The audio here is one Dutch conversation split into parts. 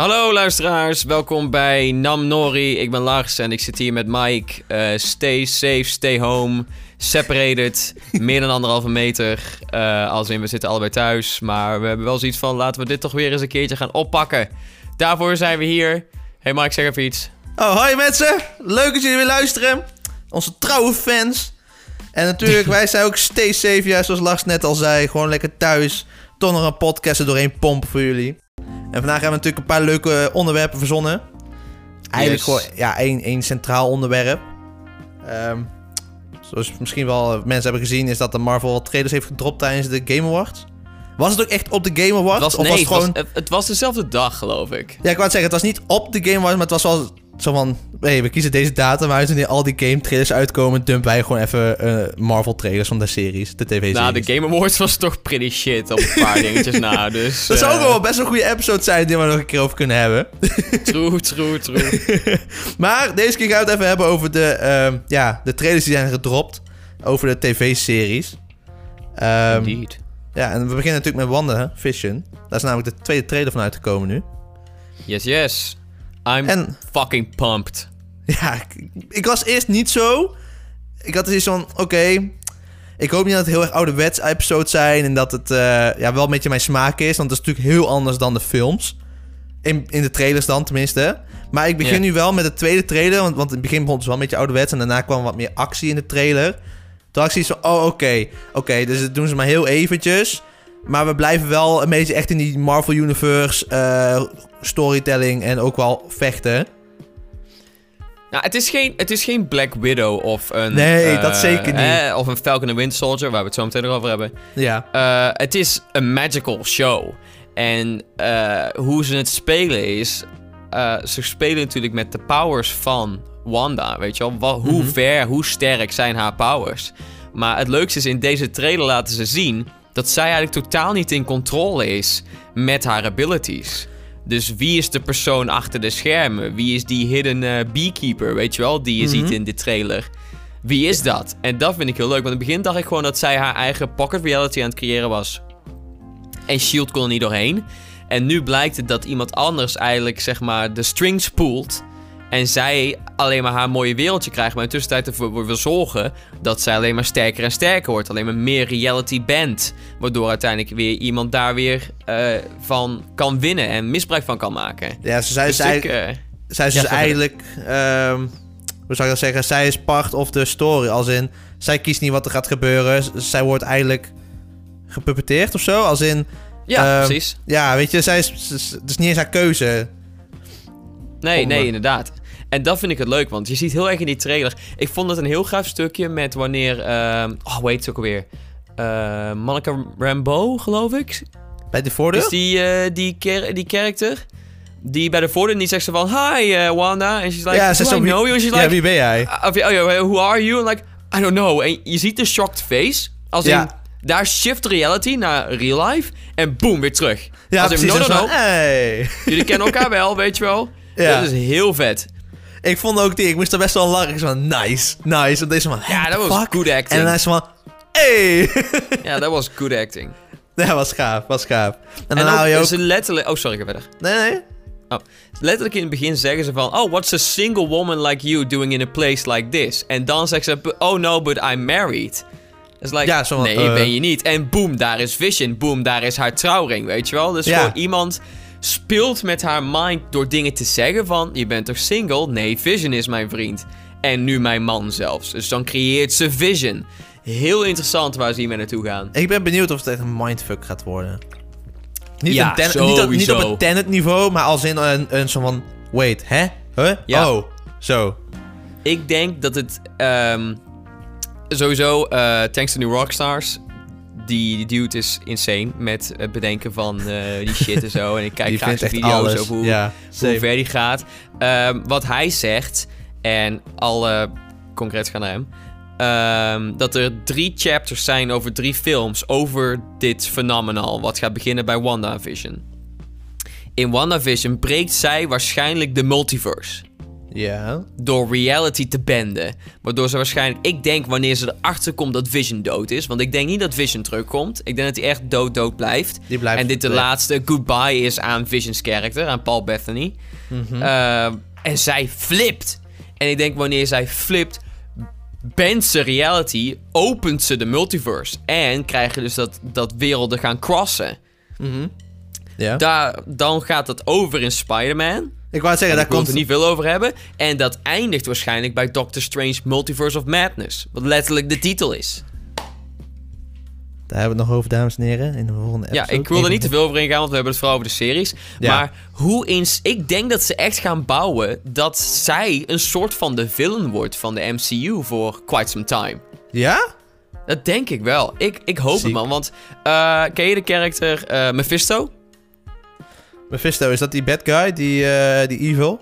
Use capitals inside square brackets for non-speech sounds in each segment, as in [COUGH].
Hallo luisteraars, welkom bij Nam Nori. Ik ben Lars en ik zit hier met Mike. Uh, stay safe, stay home, separated, [LAUGHS] meer dan anderhalve meter. Uh, als in, we zitten allebei thuis, maar we hebben wel zoiets van... laten we dit toch weer eens een keertje gaan oppakken. Daarvoor zijn we hier. Hey Mike, zeg even iets. Oh, hoi mensen. Leuk dat jullie weer luisteren. Onze trouwe fans. En natuurlijk, [LAUGHS] wij zijn ook stay safe, juist zoals Lars net al zei. Gewoon lekker thuis. Toch nog een podcast er doorheen pompen voor jullie. En vandaag hebben we natuurlijk een paar leuke onderwerpen verzonnen. Eigenlijk Yes. gewoon ja, één, één centraal onderwerp. Ehm, zoals misschien wel mensen hebben gezien, is dat de Marvel wat trailers heeft gedropt tijdens de Game Awards. Was het ook echt op de Game Awards? Het was, of nee, was het gewoon... het, was, het was dezelfde dag, geloof ik. Ja, ik wou het zeggen, het was niet op de Game Awards, maar het was wel zo van... hey, we kiezen deze datum, maar wanneer al die game trailers uitkomen... dumpen wij gewoon even eh, Marvel trailers van de series, de tv-series. Nou, de Game Awards was toch pretty shit op een paar [LAUGHS] dingetjes na, dus... Dat zou ook eh, wel best een goede episode zijn die we nog een keer over kunnen hebben. [LAUGHS] True, true, true. [LAUGHS] Maar deze keer gaan we het even hebben over de, ehm, ja, de trailers die zijn gedropt. Over de tv-series. Ehm, Indeed. ja, en we beginnen natuurlijk met WandaVision. Daar is namelijk de tweede trailer van uitgekomen nu. Yes, yes. I'm En fucking pumped. [LAUGHS] ja, ik, ik was eerst niet zo. Ik had zoiets van, oké... ik hoop niet dat het heel erg ouderwets episodes zijn... en dat het eh, ja, wel een beetje mijn smaak is. Want het is natuurlijk heel anders dan de films. In, in de trailers dan tenminste. Maar ik begin nu wel met de tweede trailer. Want, want in het begin begon het wel een beetje ouderwets. En daarna kwam wat meer actie in de trailer. Toen had ik zoiets van, oh oké. Oké, dus dat doen ze maar heel eventjes. Maar we blijven wel een beetje echt in die Marvel Universe eh, storytelling. En ook wel vechten. Nou, het is geen, het is geen Black Widow of een... Nee, eh, dat zeker niet. eh, of een Falcon and Winter Soldier, waar we het zo meteen nog over hebben. Ja. Eh, het is een magical show. En hoe ze het spelen is... ze spelen natuurlijk met de powers van Wanda, weet je wel? Hoe Mhm. ver, hoe sterk zijn haar powers? Maar het leukste is, in deze trailer laten ze zien... dat zij eigenlijk totaal niet in controle is met haar abilities. Dus wie is de persoon achter de schermen? Wie is die hidden eh, beekeeper, weet je wel? Die je ziet in de trailer. Wie is dat? En dat vind ik heel leuk. Want in het begin dacht ik gewoon dat zij haar eigen pocket reality aan het creëren was. En Shield kon er niet doorheen. En nu blijkt het dat iemand anders eigenlijk, zeg maar, de strings poelt. En zij alleen maar haar mooie wereldje krijgt. Maar in de tussentijd ervoor wil zorgen dat zij alleen maar sterker en sterker wordt. Alleen maar meer reality bent. Waardoor uiteindelijk weer iemand daar weer eh, van kan winnen en misbruik van kan maken. Ja, ze zijn Dus dus ik, eigenlijk... eh, zij is Ja, dus eigenlijk, ehm, hoe zou ik dat zeggen? Zij is part of the story. Als in, zij kiest niet wat er gaat gebeuren. Zij wordt eigenlijk gepuppeteerd of zo. Als in, ja, Ehm, precies. ja, weet je, zij is, het is niet eens haar keuze. Nee, Om, nee, inderdaad. En dat vind ik het leuk, want je ziet heel erg in die trailer. Ik vond het een heel gaaf stukje met wanneer. ehm, oh, hoe heet het ook alweer? Eh Monica Rambeau, geloof ik. Bij de voordeur? Is die, eh, die, ker- die character? Die bij de voordeur niet zegt ze van... Hi, eh, Wanda. En she's like, ze do is I zo, wie- know you? And she's ja, like... wie ben jij? uh, of, oh, yeah, who are you? And like, I don't know. En je ziet de shocked face. Als Ja. in, daar shift reality naar real life. En boom, weer terug. Ja, als in, precies. no, no, zo no. van, Hey. Jullie kennen elkaar wel, weet je wel. [LAUGHS] Ja. Dat is heel vet. Ik vond ook die, ik moest er best wel lachen. Ik was van, nice, nice. En deze van, Ja, dat was fuck? good En acting. dan is ze van, hey. [LAUGHS] Ja, dat was good acting. dat was gaaf, was gaaf. En dan En hou je ook, ze letterlijk... Oh, sorry, ga verder. Nee, nee. Letterlijk in het begin zeggen ze van... Oh, what's a single woman like you doing in a place like this? En dan zegt ze... "But- Oh no, but I'm married. Dat is like... Ja, zo nee, eh. ben je niet. En boom, daar is Vision. Boom, daar is haar trouwring, weet je wel? Dus Ja. gewoon iemand speelt met haar mind door dingen te zeggen van... Je bent toch single? Nee, Vision is mijn vriend. En nu mijn man zelfs. Dus dan creëert ze Vision. Heel interessant waar ze hiermee naartoe gaan. Ik ben benieuwd of het echt een mindfuck gaat worden. Niet, Ja, een ten- niet, op- niet op sowieso. het Tenet niveau, maar als in een, een zo van... Wait, hè? Huh? Ja. Oh, zo. Ik denk dat het ehm, sowieso, eh thanks to New Rockstars, die, die dude is insane met het bedenken van eh, die shit en zo. En ik kijk Die graag zijn video's alles. over hoe, ja, hoe ver die gaat. Ehm, wat hij zegt, en alle concreet gaan naar hem, ehm, dat er drie chapters zijn over drie films over dit phenomenal, wat gaat beginnen bij WandaVision. In WandaVision breekt zij waarschijnlijk de multiverse. Ja. door reality te benden. Waardoor ze waarschijnlijk, ik denk wanneer ze erachter komt dat Vision dood is. Want ik denk niet dat Vision terugkomt. Ik denk dat hij echt dood dood blijft. Die blijft en dit de laatste goodbye is aan Vision's karakter, aan Paul Bethany. Eh, en zij flipt. En ik denk wanneer zij flipt, bendt ze reality, opent ze de multiverse. En krijg je dus dat, dat werelden gaan crossen. ja. Daar, dan gaat dat over in Spider-Man. Ik wou zeggen, Daar daar komt komt... er niet veel over hebben. En dat eindigt waarschijnlijk bij Doctor Strange Multiverse of Madness. Wat letterlijk de titel is. Daar hebben we het nog over, dames en heren, in de volgende Ja, episode. ik wil er niet te veel over ingaan, want we hebben het vooral over de series. Ja. Maar hoe eens... Ik denk dat ze echt gaan bouwen dat zij een soort van de villain wordt van de MCU voor quite some time. Ja? Dat denk ik wel. Ik, ik hoop het, man. Want eh, ken je de karakter eh, Mephisto? Mephisto, is dat die bad guy, die, eh, die evil?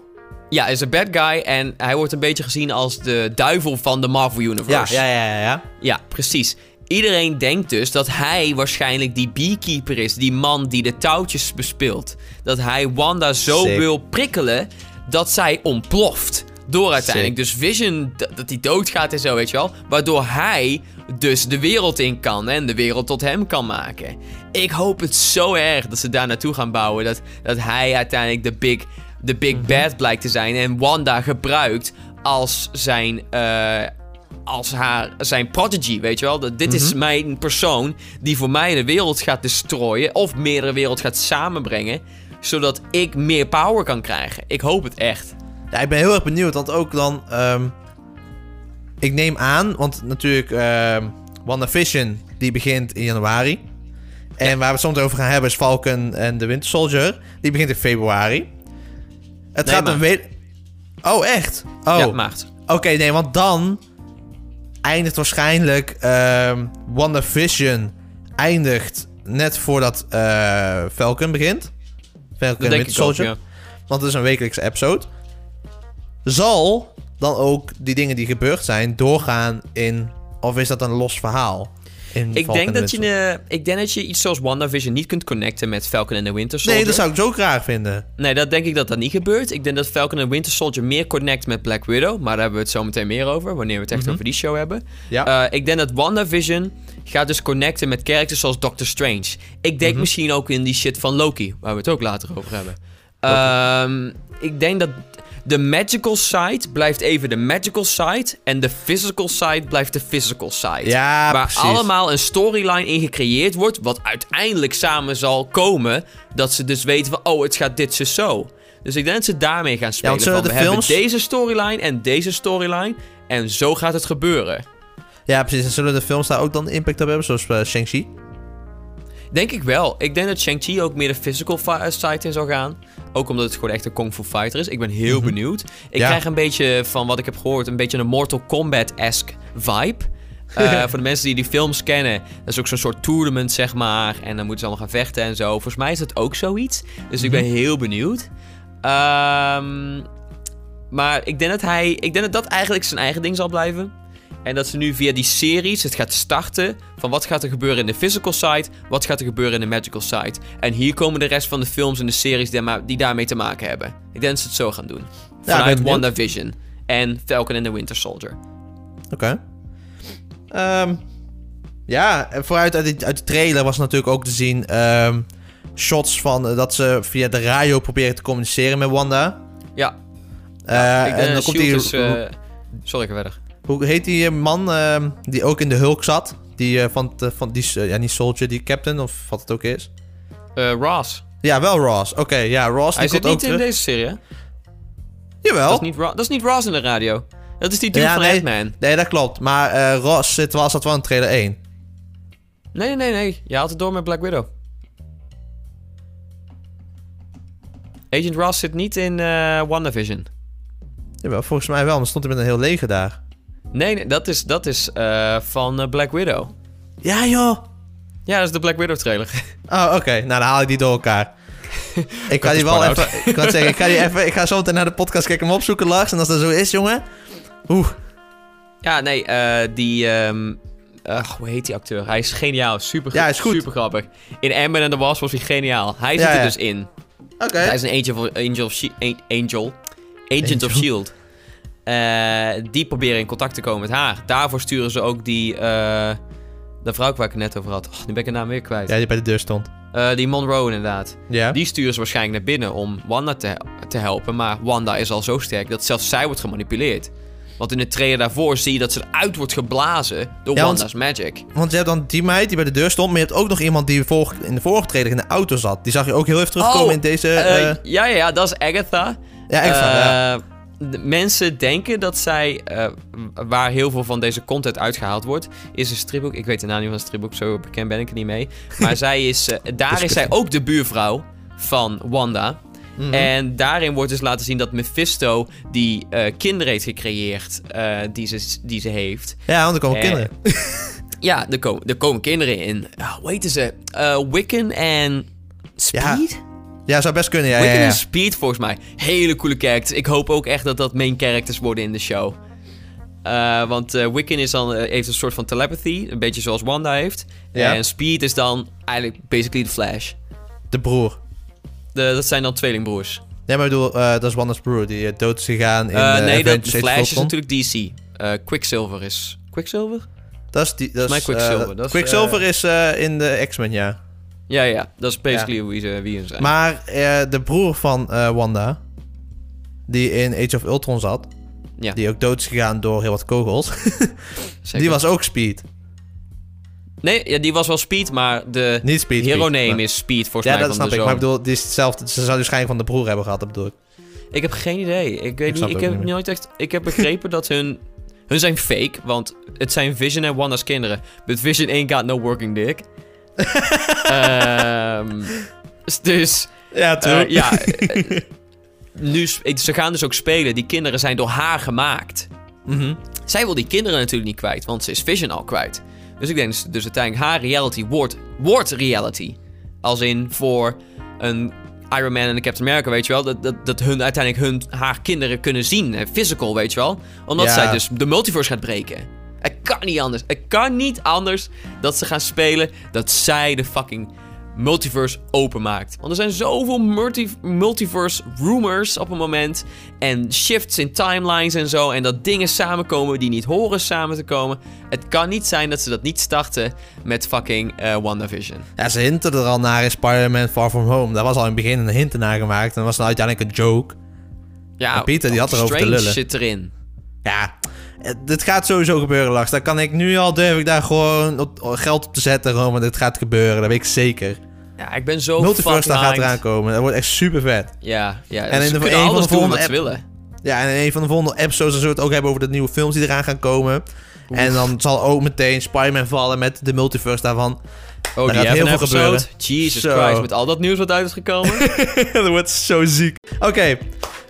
Ja, hij is een bad guy en hij wordt een beetje gezien als de duivel van de Marvel Universe. ja, ja, ja. Ja, precies. Iedereen denkt dus dat hij waarschijnlijk die beekeeper is, die man die de touwtjes bespeelt. Dat hij Wanda zo Sick. wil prikkelen dat zij ontploft. Door uiteindelijk dus Vision, dat hij doodgaat en zo, weet je wel. Waardoor hij dus de wereld in kan en de wereld tot hem kan maken. Ik hoop het zo erg dat ze daar naartoe gaan bouwen. Dat, dat hij uiteindelijk de big, de big bad blijkt te zijn. En Wanda gebruikt als zijn, eh, als haar, zijn prodigy, weet je wel. Dat, dit is mijn persoon die voor mij de wereld gaat destroyen. Of meerdere wereld gaat samenbrengen. Zodat ik meer power kan krijgen. Ik hoop het echt. Ja, ik ben heel erg benieuwd, want ook dan... ehm, ik neem aan, want natuurlijk... ehm WandaVision, die begint in januari. En waar we het soms over gaan hebben is Falcon en de Winter Soldier. Die begint in februari. Het Nee, gaat een week... Oh, echt? Oh, Ja, maart. Oké, nee, want dan eindigt waarschijnlijk ehm WandaVision eindigt net voordat eh Falcon begint. Falcon en Winter ook, Soldier. ja. Want het is een wekelijkse episode. Zal dan ook die dingen die gebeurd zijn doorgaan in... Of is dat een los verhaal? In Ik Falcon denk, en dat je, ik denk dat je iets zoals WandaVision niet kunt connecten met Falcon en de Winter Soldier. Nee, dat zou ik zo graag vinden. Nee, dat denk ik dat dat niet gebeurt. Ik denk dat Falcon en Winter Soldier meer connect met Black Widow. Maar daar hebben we het zo meteen meer over, wanneer we het echt over die show hebben. Ja. Eh, ik denk dat WandaVision gaat dus connecten met characters zoals Doctor Strange. Ik denk misschien ook in die shit van Loki, waar we het ook later over hebben. Ehm, ik denk dat de magical side blijft even de magical side. En de physical side blijft de physical side. Ja, waar precies. allemaal een storyline in gecreëerd wordt. Wat uiteindelijk samen zal komen. Dat ze dus weten van, oh, het gaat dit zo zo. Dus ik denk dat ze daarmee gaan spelen. zullen van, we films- hebben deze storyline en deze storyline. En zo gaat het gebeuren. Ja, precies. En zullen de films daar ook dan impact op hebben? Zoals eh, Shang-Chi? Denk ik wel. Ik denk dat Shang-Chi ook meer de physical side in zal gaan. Ook omdat het gewoon echt een kung fu fighter is. Ik ben heel benieuwd. Ik Ja. krijg een beetje van wat ik heb gehoord, een beetje een Mortal Kombat-esque vibe. [LAUGHS] Eh, voor de mensen die die films kennen, dat is ook zo'n soort tournament, zeg maar. En dan moeten ze allemaal gaan vechten en zo. Volgens mij is dat ook zoiets. Dus ik ben heel benieuwd. Ehm, maar ik denk dat hij. Ik denk dat dat eigenlijk zijn eigen ding zal blijven. En dat ze nu via die series het gaat starten. Van wat gaat er gebeuren in de physical side. Wat gaat er gebeuren in de magical side. En hier komen de rest van de films en de series die, daarmee te maken hebben. Ik denk dat ze het zo gaan doen. Vanuit. WandaVision. En Falcon and the Winter Soldier. Oké. Ehm, ja, en vooruit uit de, uit de trailer was natuurlijk ook te zien ehm, shots van eh, dat ze via de radio proberen te communiceren met Wanda. Ja. Eh, en dan komt die, is... eh, Sorry, verder. Hoe heet die eh, man ehm, die ook in de Hulk zat? Die eh, van, eh, van die, ja, niet Soldier, die Captain of wat het ook is. Eh, Ross. Ja, wel Ross. Oké, ja, Ross. Hij die zit niet ook in terug. deze serie, hè? Jawel. Dat is, niet Ro- dat is niet Ross in de radio. Dat is die dude Ja, van nee. Ant-Man. Nee, dat klopt. Maar Ross zit, was dat wel in trailer 1. Nee, nee, nee. Je haalt het door met Black Widow. Agent Ross zit niet in eh WandaVision. Jawel, volgens mij wel. Maar stond hij met een heel leger daar. Nee, nee dat is, dat is eh, van eh, Black Widow. Ja, joh. Ja, dat is de Black Widow trailer. [LAUGHS] Oh, oké. Nou, dan haal ik die door elkaar. [LAUGHS] ik ga die wel even... Ik kan zeggen, ik ga die even... Ik ga zo meteen naar de podcast kijken hem opzoeken, Lars. En als dat zo is, jongen... Oeh. ja, nee, eh, die... ehm, ach, hoe heet die acteur? Hij is geniaal. Super, Ja, is goed. super grappig. In Ant-Man and the Wasp was hij geniaal. Hij Ja, zit er dus in. Oké. Hij is een angel, of- angel, of angel. Agent of Angel. Shield. Eh, die proberen in contact te komen met haar. Daarvoor sturen ze ook die. eh de vrouw waar ik het net over had. Oh, nu ben ik haar naam weer kwijt. Ja, die bij de deur stond. Eh, die Monroe inderdaad. Ja. Die sturen ze waarschijnlijk naar binnen om Wanda te, te helpen. Maar Wanda is al zo sterk dat zelfs zij wordt gemanipuleerd. Want in de trailer daarvoor zie je dat ze eruit wordt geblazen door Ja, want- Wanda's magic. Want je hebt dan die meid die bij de deur stond, maar je hebt ook nog iemand die in de vorige trailer in de auto zat. Die zag je ook heel even terugkomen Oh, in deze... Ja, ja, ja, dat is Agatha. ja, extra. ja. De mensen denken dat zij, eh, waar heel veel van deze content uitgehaald wordt, is een stripboek. Ik weet de naam niet van het stripboek, zo bekend ben ik er niet mee. Maar [LAUGHS] zij is, eh, daar is zij ook de buurvrouw van Wanda. Mhm. En daarin wordt dus laten zien dat Mephisto die eh, kinderen heeft gecreëerd die, ze, die ze heeft. Ja, want er komen kinderen. [LAUGHS] Ja, er komen, er komen kinderen in. Ah, hoe heten ze? Wiccan en Speed? Ja, zou best kunnen, ja. ja, Wiccan ja. Speed volgens mij. Hele coole characters. Ik hoop ook echt dat dat main characters worden in de show. Eh, want eh, Wiccan is dan, eh, heeft een soort van telepathy. Een beetje zoals Wanda heeft. Ja. En Speed is dan eigenlijk basically de Flash. De broer. De, dat zijn dan tweelingbroers. Nee, maar ik bedoel, dat is Wanda's broer die dood is gegaan in eh, nee, de, de Flash is natuurlijk DC. Quicksilver is... Quicksilver? Dat is die... Dat is, Quicksilver, is, Quicksilver is in de X-Men, ja. Ja, ja. Dat is basically wie ze wie ze zijn. Maar eh, de broer van eh, Wanda, die in Age of Ultron zat, Ja. die ook dood is gegaan door heel wat kogels, [LAUGHS] die was ook Speed. Nee, ja, die was wel Speed, maar de Niet Speed. hero Speed, name maar- is Speed volgens Ja, mij dat van snap ik. Maar ik bedoel, die is hetzelfde. Ze zou schijn van de broer hebben gehad, dat bedoel ik. Ik heb geen idee. Ik weet Ik niet. Ik heb niet nooit echt. Ik heb begrepen dat hun. Hun zijn fake, want het zijn Vision en Wanda's kinderen. But Vision ain't got no working dick. [LAUGHS] Ehm, dus. Ja, eh, ja. [LAUGHS] eh, nu, ze gaan dus ook spelen. Die kinderen zijn door haar gemaakt. Mhm. Zij wil die kinderen natuurlijk niet kwijt, want ze is Vision al kwijt. Dus ik denk dus, dus uiteindelijk haar reality wordt, wordt reality. Als in voor een Iron Man en een Captain America, weet je wel. Dat, dat, dat hun uiteindelijk hun, haar kinderen kunnen zien. Physical, weet je wel. Omdat Ja. zij dus de multiverse gaat breken. Het kan niet anders. Het kan niet anders dat ze gaan spelen dat zij de fucking multiverse openmaakt. Want er zijn zoveel multi multiverse rumors op een moment. En shifts in timelines en zo. En dat dingen samenkomen die niet horen samen te komen. Het kan niet zijn dat ze dat niet starten met fucking eh WandaVision. Ja, ze hinten er al naar in Spider-Man Far From Home. Daar was al in het begin een hint naar gemaakt. En dat was dan uiteindelijk een joke. Ja, En Pieter, die had erover te lullen. zit erin. Ja, dit gaat sowieso gebeuren, Lars. Daar kan ik nu al, durf ik daar gewoon op, geld op te zetten. Gewoon, want dit gaat gebeuren, dat weet ik zeker. Ja, ik ben zo Multiverse, gaat eraan komen. Dat wordt echt super vet. Ja, ja. En En in de- een van de volgende app- willen. Ja, en in een van de volgende episodes zullen we het ook hebben over de nieuwe films die eraan gaan komen. En dan zal ook meteen Spider-Man vallen met de multiverse daarvan. Oh, Daar die gaat heel veel gebeuren. Jesus. Christ, met al dat nieuws wat uit is gekomen. [LAUGHS] dat wordt zo ziek. Oké,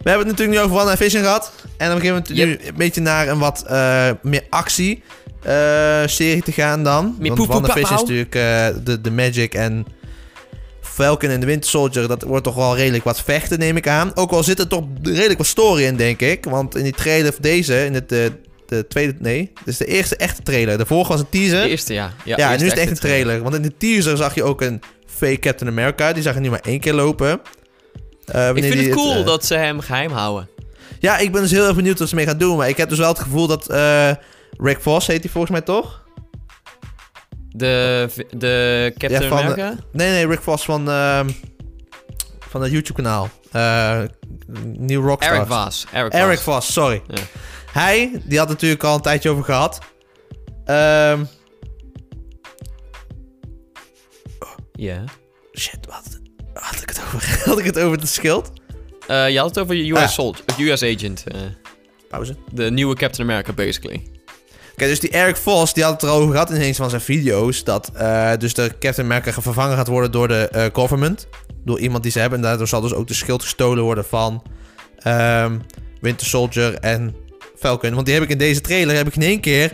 we hebben het natuurlijk nu over WandaVision gehad. En dan beginnen we nu een beetje naar een wat eh, meer actie eh, serie te gaan dan. Meer Want poe, WandaVision is natuurlijk eh, de, de Magic en Falcon en de Winter Soldier. Dat wordt toch wel redelijk wat vechten, neem ik aan. Ook al zit er toch redelijk wat story in, denk ik. Want in die trailer van deze, in het, de, de tweede, nee, dit is de eerste echte trailer. De vorige was een teaser. De eerste, ja. Ja, Ja, en nu is het echt een trailer. Want in de teaser zag je ook een fake Captain America. Die zag je nu maar één keer lopen. Eh, Ik vind het cool eh, dat ze hem geheim houden. Ja, ik ben dus heel erg benieuwd wat ze mee gaan doen. Maar ik heb dus wel het gevoel dat... eh Rick Voss heet hij volgens mij toch? De, de Captain Ja, van America? Nee, nee, Rick Voss van... ehm, van het YouTube-kanaal. New Rockstar. Eric Voss. Eric, Eric Voss. Voss, sorry. Ja. Hij, die had natuurlijk al een tijdje over gehad. Ehm Ja. shit, wat had ik het over? [LAUGHS] had ik het over het schild? Eh, je had het over US Ah. Soldier, US Agent. eh, Pauze. de nieuwe Captain America, basically. Oké, dus die Eric Voss, die had het erover gehad in een van zijn video's. Dat eh, dus de Captain America vervangen gaat worden door de government. Door iemand die ze hebben. En daardoor zal dus ook de schild gestolen worden van ehm, Winter Soldier en Falcon. Want die heb ik in deze trailer heb ik in één keer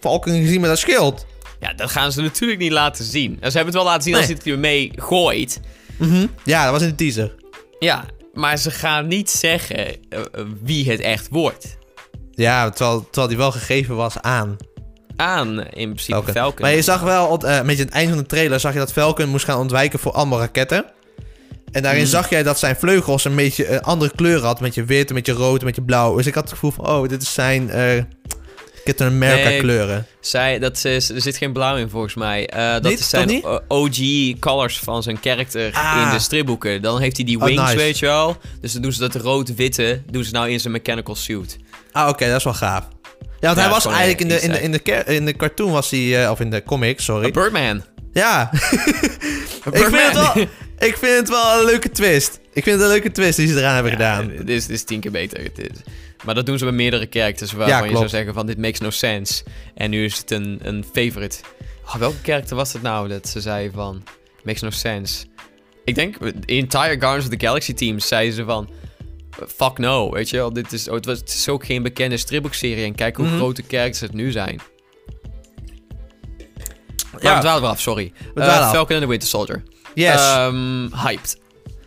Falcon gezien met dat schild. Ja, dat gaan ze natuurlijk niet laten zien. Ze hebben het wel laten zien als hij het ermee gooit. Mhm. Ja, dat was in de teaser. Ja, maar ze gaan niet zeggen eh, wie het echt wordt. Ja, terwijl, terwijl die wel gegeven was aan Aan, eh, in principe, Falcon. Falcon. Maar je zag wel, op, eh, een beetje aan het einde van de trailer, zag je dat Falcon moest gaan ontwijken voor allemaal raketten. En daarin Mhm. zag jij dat zijn vleugels een beetje een andere kleur had. Met je wit, met je rood, met je blauw. Dus ik had het gevoel van, oh, dit is zijn Captain America Nee. kleuren. Zij, dat is, er zit geen blauw in volgens mij. Eh, dat Niet? zijn niet? OG colors van zijn karakter Ah. in de stripboeken. Dan heeft hij die Oh, wings, nice. weet je wel. Dus dan doen ze dat rood-witte, doen ze nou in zijn mechanical suit. Ah, oké, dat is wel gaaf. Ja, want Ja, hij was eigenlijk in de, in, de, in, de, in de cartoon was hij, eh, of in de comic, sorry. Birdman. Ja, [LAUGHS] [LAUGHS] ik vind, het wel, ik vind het wel een leuke twist. Ik vind het een leuke twist die ze eraan hebben gedaan. Dit is, dit is tien keer beter. Is- Maar dat doen ze bij meerdere characters waarvan Ja, je zou zeggen van dit makes no sense. En nu is het een, een favorite. Oh, welke character was het nou dat ze zei van makes no sense? Ik denk, de entire Guardians of the Galaxy team zeiden ze van fuck no, weet je wel. Dit is, oh, het, was, het is ook geen bekende stripboekserie en kijk hoe Mhm. grote characters het nu zijn. Ja, Ja. we dwalen af, sorry. dwalen Eh, af. Falcon and the Winter Soldier. Yes. Ehm, hyped.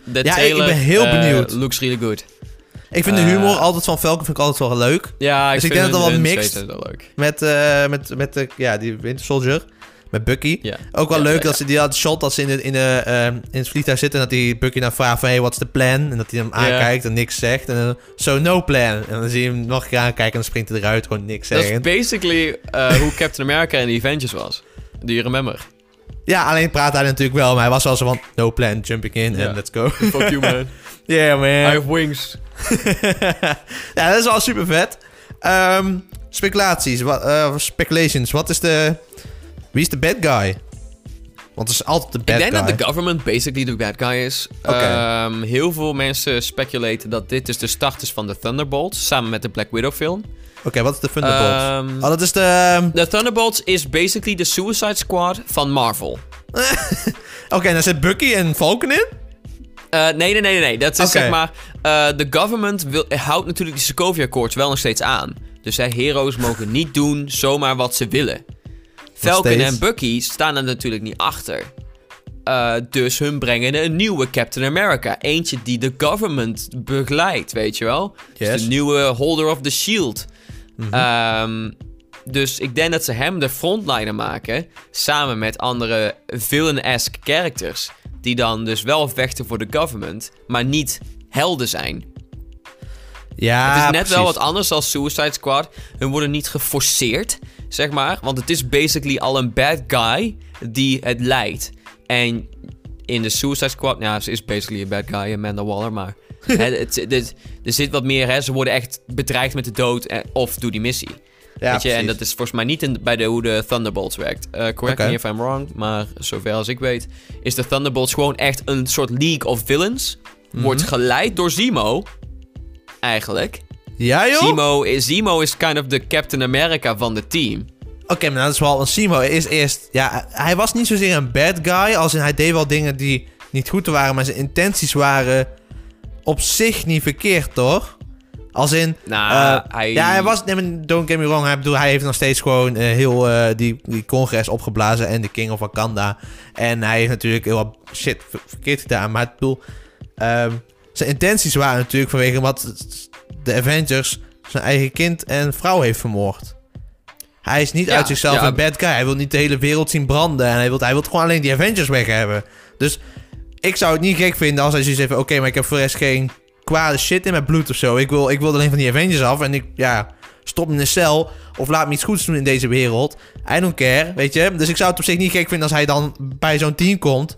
De Ja, ik ben heel eh, benieuwd. looks really good. Ik vind de eh, humor altijd van Falcon vind ik altijd wel leuk. Ja, ik Dus ik vind denk dat het hun- wel leuk. Met, eh, met, met de, ja, die Winter Soldier. Met Bucky. Ook wel Ja, leuk ja, dat ze die had shot dat ze in, de, in, de, eh, in het vliegtuig zitten. En dat die Bucky dan vraagt van, hey, what's the plan? En dat hij hem aankijkt en niks zegt. En dan, so no plan. En dan zie je hem nog een keer aankijken en dan springt hij eruit. Gewoon niks Dat is zeggen. basically eh, hoe Captain America in the Avengers was. Do you remember? Ja, alleen praat hij natuurlijk wel. Maar hij was wel zo van, no plan, jumping in en let's go. Fuck you, man. [LAUGHS] yeah, man. I have wings. [LAUGHS] ja, dat is wel super vet. Ehm, speculaties. Wat, eh, speculations. Wat is de... Wie is de bad guy? Want het is altijd de bad ik denk guy. dat de government basically de bad guy is. Oké. Ehm, heel veel mensen speculaten dat dit dus de start is van de Thunderbolts. Samen met de Black Widow film. Oké, wat is de Thunderbolts? Ehm, oh, dat is de... de Thunderbolts is basically de Suicide Squad van Marvel. [LAUGHS] Oké, en daar zit Bucky en Falcon in? Eh, nee, nee, nee, nee. Dat is zeg maar... eh, de government wil, houdt natuurlijk die Sokovia Accords wel nog steeds aan. Dus zij heroes mogen niet doen zomaar wat ze willen. Falcon en Bucky staan er natuurlijk niet achter. Eh, dus hun brengen een nieuwe Captain America. Eentje die de government begeleidt, weet je wel? Dus Yes. de nieuwe holder of the shield. Mhm. Ehm, dus ik denk dat ze hem de frontliner maken. Samen met andere villain-esque characters. Die dan dus wel vechten voor de government. Maar niet helden zijn. Ja, het is net wel wat anders dan Suicide Squad. Hun worden niet geforceerd, zeg maar. Want het is basically al een bad guy die het leidt. En in de Suicide Squad... Ja, ze is basically een bad guy, Amanda Waller. Maar [LAUGHS] hè, het, het- er zit wat meer... Hè, ze worden echt bedreigd met de dood eh, of door die missie. Ja, Weet je, en dat is volgens mij niet in, bij de, hoe de Thunderbolts werkt. Eh, correct me if I'm wrong, maar zover als ik weet... is de Thunderbolts gewoon echt een soort League of Villains. Mhm. Wordt geleid door Zemo, eigenlijk. Ja, joh? Zemo is, Zemo is kind of de Captain America van het team. Oké, maar dat is wel... Want Simo is eerst... Ja, hij was niet zozeer een bad guy. Als in hij deed wel dingen die niet goed waren. Maar zijn intenties waren op zich niet verkeerd, toch? Als in... Nou, eh, hij... Ja, hij was... Nee, don't get me wrong. Hij, bedoel, hij heeft nog steeds gewoon eh, heel eh, die, die congres opgeblazen. En de King of Wakanda. En hij heeft natuurlijk heel wat shit ver- verkeerd gedaan. Maar ik bedoel... ehm, zijn intenties waren natuurlijk vanwege wat de Avengers... zijn eigen kind en vrouw heeft vermoord. Hij is niet Ja, uit zichzelf ja. een bad guy. Hij wil niet de hele wereld zien branden. En hij wil, hij wil gewoon alleen die Avengers weg hebben. Dus ik zou het niet gek vinden als hij zoiets heeft. Oké, maar ik heb voor de rest geen kwade shit in mijn bloed of zo. Ik wil, ik wil alleen van die Avengers af. En ik, ja, stop me in een cel. Of laat me iets goeds doen in deze wereld. I don't care, weet je. Dus ik zou het op zich niet gek vinden als hij dan bij zo'n team komt.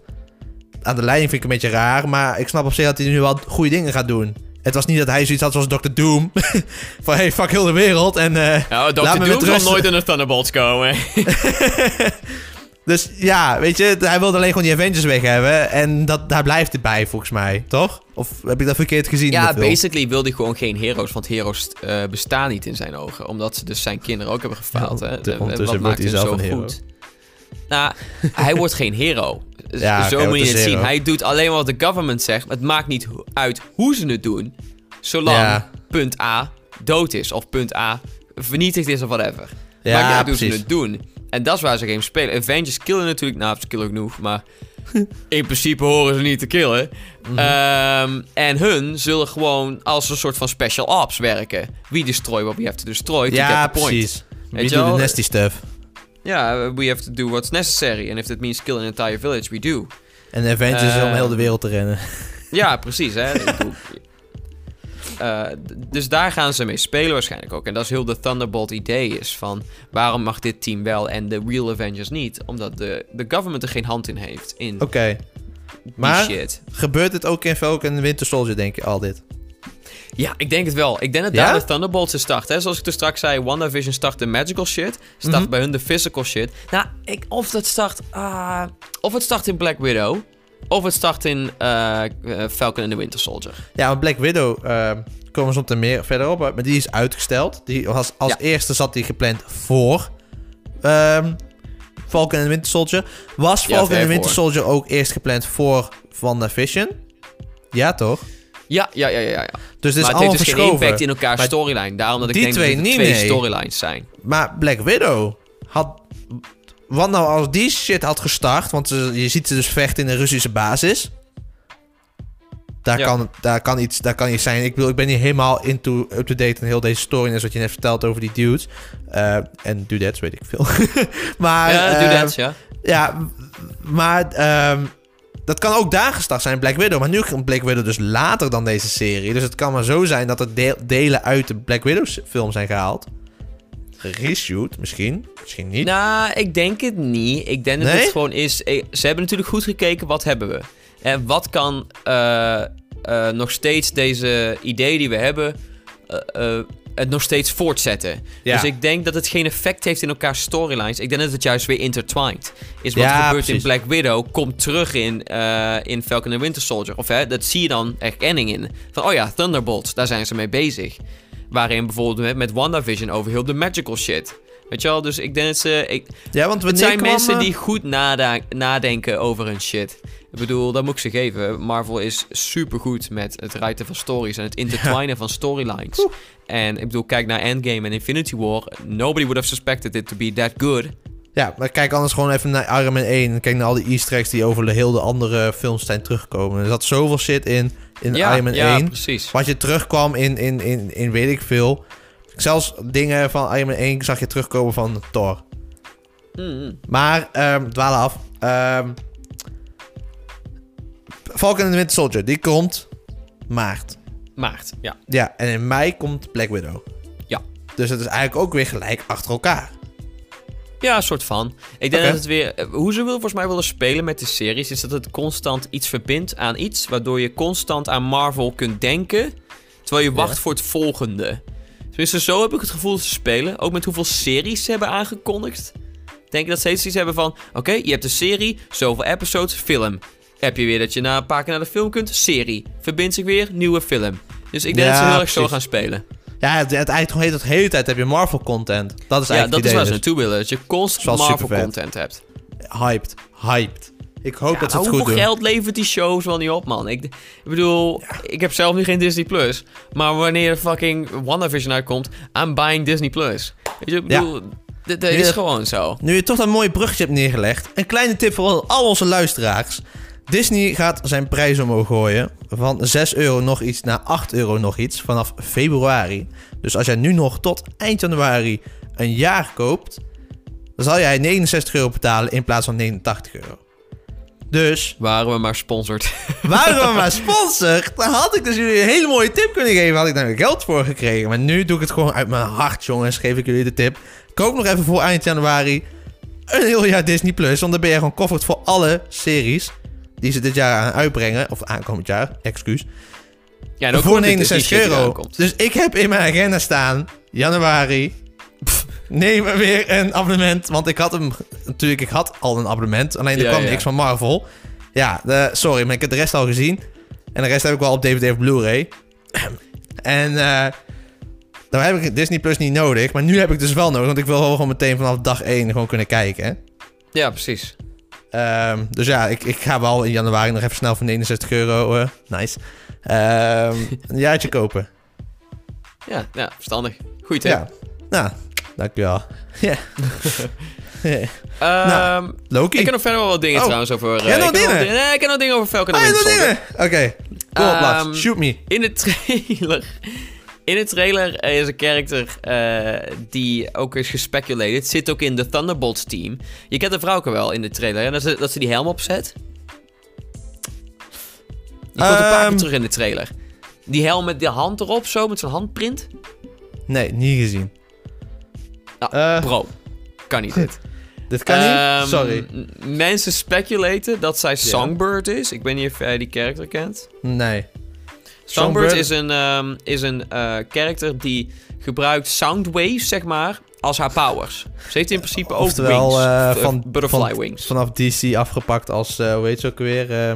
Aan de leiding vind ik een beetje raar. Maar ik snap op zich dat hij nu wel goede dingen gaat doen. Het was niet dat hij zoiets had zoals Dr. Doom. [LAUGHS] van, hey, fuck heel de wereld. En, eh, Ja, Dr. Doom zal nooit in de Thunderbolts komen. [LAUGHS] dus ja, weet je, hij wilde alleen gewoon die Avengers weg hebben. En dat, daar blijft het bij, volgens mij. Toch? Of heb ik dat verkeerd gezien? ja, basically wilde hij gewoon geen heroes. Want heroes eh, bestaan niet in zijn ogen. Omdat ze dus zijn kinderen ook hebben gefaald. Ja, hè. ondertussen wordt maakt hij zelf zo een hero. goed? Nou, hij [LAUGHS] wordt geen hero. Ja, zo moet je het zien. Hij doet alleen wat de government zegt. Het maakt niet uit hoe ze het doen. Zolang Ja. punt A dood is. Of punt A vernietigd is of whatever. Ja, Maakt niet uit hoe ze precies. het doen. En dat is waar ze game spelen. Avengers killen natuurlijk. Nou, ze killen genoeg. Maar [LAUGHS] in principe horen ze niet te killen. Mhm. Ehm, en hun zullen gewoon als een soort van special ops werken. We destroy what we have to destroy to Ja, get the point. precies. Wie doet de wel? nasty stuff? Ja, we have to do what's necessary. And if that means kill an entire village, we do. En de Avengers is om Eh, heel de wereld te rennen. Ja, precies. Hè? [LAUGHS] Eh, dus daar gaan ze mee spelen waarschijnlijk ook. En dat is heel de Thunderbolt idee is van... waarom mag dit team wel en de Real Avengers niet? Omdat de, de government er geen hand in heeft in Oké. Maar shit. gebeurt het ook in Falcon en Winter Soldier, denk je, al dit? Ja, ik denk het wel. Ik denk dat Ja? daar de Thunderbolts start. Hè? Zoals ik toen straks zei, WandaVision start de magical shit. Start Mhm. bij hun de physical shit. Nou, ik, of dat start... ah, of het start in Black Widow... Of het start in eh, eh, Falcon and the Winter Soldier. Ja, maar Black Widow eh, komen ze op de meer verder op. Maar die is uitgesteld. Die was, als Ja. eerste zat die gepland voor ehm, Falcon en Winter Soldier. Was Ja, Falcon ver en Winter voor. Soldier ook eerst gepland voor WandaVision? Ja, toch? Ja, ja, ja, ja. ja. Dus dit is maar allemaal dus verschoven. impact in elkaar storyline. Daarom dat ik die denk twee dat het niet, twee storylines zijn. Maar Black Widow had... Wat nou als die shit had gestart? Want ze- je ziet ze dus vechten in de Russische basis. Daar, Ja. kan, daar, kan iets, daar kan iets zijn. Ik, bedoel, ik ben niet helemaal into, up-to-date en heel deze story. En wat je net vertelt over die dudes. Eh, en dudettes, weet ik veel. [LAUGHS] maar, ja, eh, dat, ja. Ja, maar ehm, dat kan ook daar gestart zijn, Black Widow. Maar nu komt Black Widow dus later dan deze serie. Dus het kan maar zo zijn dat er delen uit de Black Widow film zijn gehaald. Reshoot, misschien. Misschien niet. Nou, ik denk het niet. Ik denk dat Nee? het gewoon is... eh, Ze hebben natuurlijk goed gekeken, wat hebben we? En wat kan eh, eh, nog steeds deze idee die we hebben... het nog steeds voortzetten. Ja. Dus ik denk dat het geen effect heeft in elkaar storylines. Ik denk dat het juist weer intertwined is. Wat Ja, er gebeurt precies. in Black Widow komt terug in, eh, in Falcon and Winter Soldier. Of hè, dat zie je dan erkenning in. Van, oh ja, Thunderbolts, daar zijn ze mee bezig. Waarin bijvoorbeeld met, met WandaVision over heel de magical shit. Weet je wel, dus ik denk dat ze... Ik, ja, want het zijn kwam, mensen eh, die goed nadenken over hun shit. Ik bedoel, dat moet ik ze geven. Marvel is supergoed met het writen van stories en het intertwinen van storylines. En ik bedoel, kijk naar Endgame en Infinity War. Nobody would have suspected it to be that good. Ja, maar kijk anders gewoon even naar Iron Man 1. En kijk naar al die easter eggs die over de heel de andere films zijn teruggekomen. Er zat zoveel shit in, in ja, Iron Man ja, 1. precies. Wat je terugkwam in, in, in, in weet ik veel. Zelfs dingen van Iron Man 1 zag je terugkomen van Thor. Mm, Maar, ehm dwalen af. Ehm Falcon and the Winter Soldier, die komt maart. Maart, ja. Ja, en in mei komt Black Widow. Ja. Dus het is eigenlijk ook weer gelijk achter elkaar. Ja, een soort van. Ik denk dat het weer... eh, Hoe ze wil, volgens mij willen spelen met de series... is dat het constant iets verbindt aan iets... waardoor je constant aan Marvel kunt denken... terwijl je wacht voor het volgende. Tenminste, zo heb ik het gevoel dat ze spelen. Ook met hoeveel series ze hebben aangekondigd. Denk ik dat ze steeds iets hebben van... Oké, je hebt een serie, zoveel episodes, film. Heb je weer dat je na een paar keer naar de film kunt? Serie. Verbindt zich weer, nieuwe film. Dus ik denk Ja, dat ze heel erg zo gaan spelen. Ja, het, het eigenlijk gewoon heet het hele tijd heb je Marvel content. Dat is Ja, eigenlijk dat het is waar idee. ze naartoe willen. Dat je constant Wel Marvel supervet. content hebt. hyped, hyped. Ik hoop Ja, dat ze het goed hoeveel doen. geld levert die shows wel niet op, man? Ik, ik bedoel, ik heb zelf nu geen Disney Plus. Maar wanneer fucking WandaVision uitkomt, I'm buying Disney Plus. Weet je, ik Ja. bedoel, dit, dit Ja. is gewoon zo. Nu je toch dat mooie bruggetje hebt neergelegd. Een kleine tip voor al onze luisteraars. Disney gaat zijn prijs omhoog gooien. Van 6 euro nog iets naar 8 euro nog iets. Vanaf februari. Dus als jij nu nog tot eind januari een jaar koopt. Dan zal jij 69 euro betalen in plaats van 89 euro. Dus Waren we maar sponsored. [LAUGHS] waren we maar sponsor, dan had ik dus jullie een hele mooie tip kunnen geven. Had ik daar geld voor gekregen. Maar nu doe ik het gewoon uit mijn hart, jongens. Geef ik jullie de tip. Koop nog even voor eind januari een heel jaar Disney Plus. Want dan ben je gewoon covered voor alle series die ze dit jaar aan uitbrengen. Of aankomend jaar, excuus. Ja, en ook voor gewoon de 69 Disney shit die euro. Dus ik heb in mijn agenda staan, januari. Neem weer een abonnement. Want ik had hem, natuurlijk, ik had al een abonnement. Alleen er Ja, kwam ja. niks van Marvel. Ja, de, sorry, maar ik heb de rest al gezien. En de rest heb ik wel op DVD of Blu-ray. [CLEARS THROAT] en eh dan heb ik Disney Plus niet nodig. Maar nu heb ik dus wel nodig. Want ik wil gewoon meteen vanaf dag 1 gewoon kunnen kijken. Ja, precies. Ehm, dus ja, ik, ik ga wel in januari nog even snel voor 69 euro. nice. Ehm, een jaartje kopen. Ja, ja verstandig. Goed, hè? Ja. Nou, dankjewel. Ja. [LAUGHS] Ehm, Loki. ik heb nog verder wel wat dingen Oh. trouwens over... eh, Jij nog ik heb nog dingen? Nee, ik heb nog dingen over Falcon Ah, ja. Oké. Op, Lars. Ehm, Shoot me. In de trailer. In de trailer is een character eh, die ook is gespeculeerd. Zit ook in de Thunderbolts team. Je kent de vrouwke wel in de trailer, hè? Dat ze, dat ze die helm opzet. Die komt een paar Ehm. keer terug in de trailer. Die helm met de hand erop, zo, met zo'n handprint. Nee, niet gezien. Ah, Eh. Bro, kan niet dit. [LAUGHS] Dit kan Ehm, niet? Sorry. m- Mensen speculaten dat zij Songbird is. Ik weet niet of jij die character kent. Nee. Songbird, is een, ehm, is een eh, character die gebruikt soundwaves, zeg maar, als haar powers. Ze heeft in principe ook Oftewel, wings. eh, eh, van- butterfly van- wings. Vanaf DC afgepakt als, hoe heet ze ook weer? eh,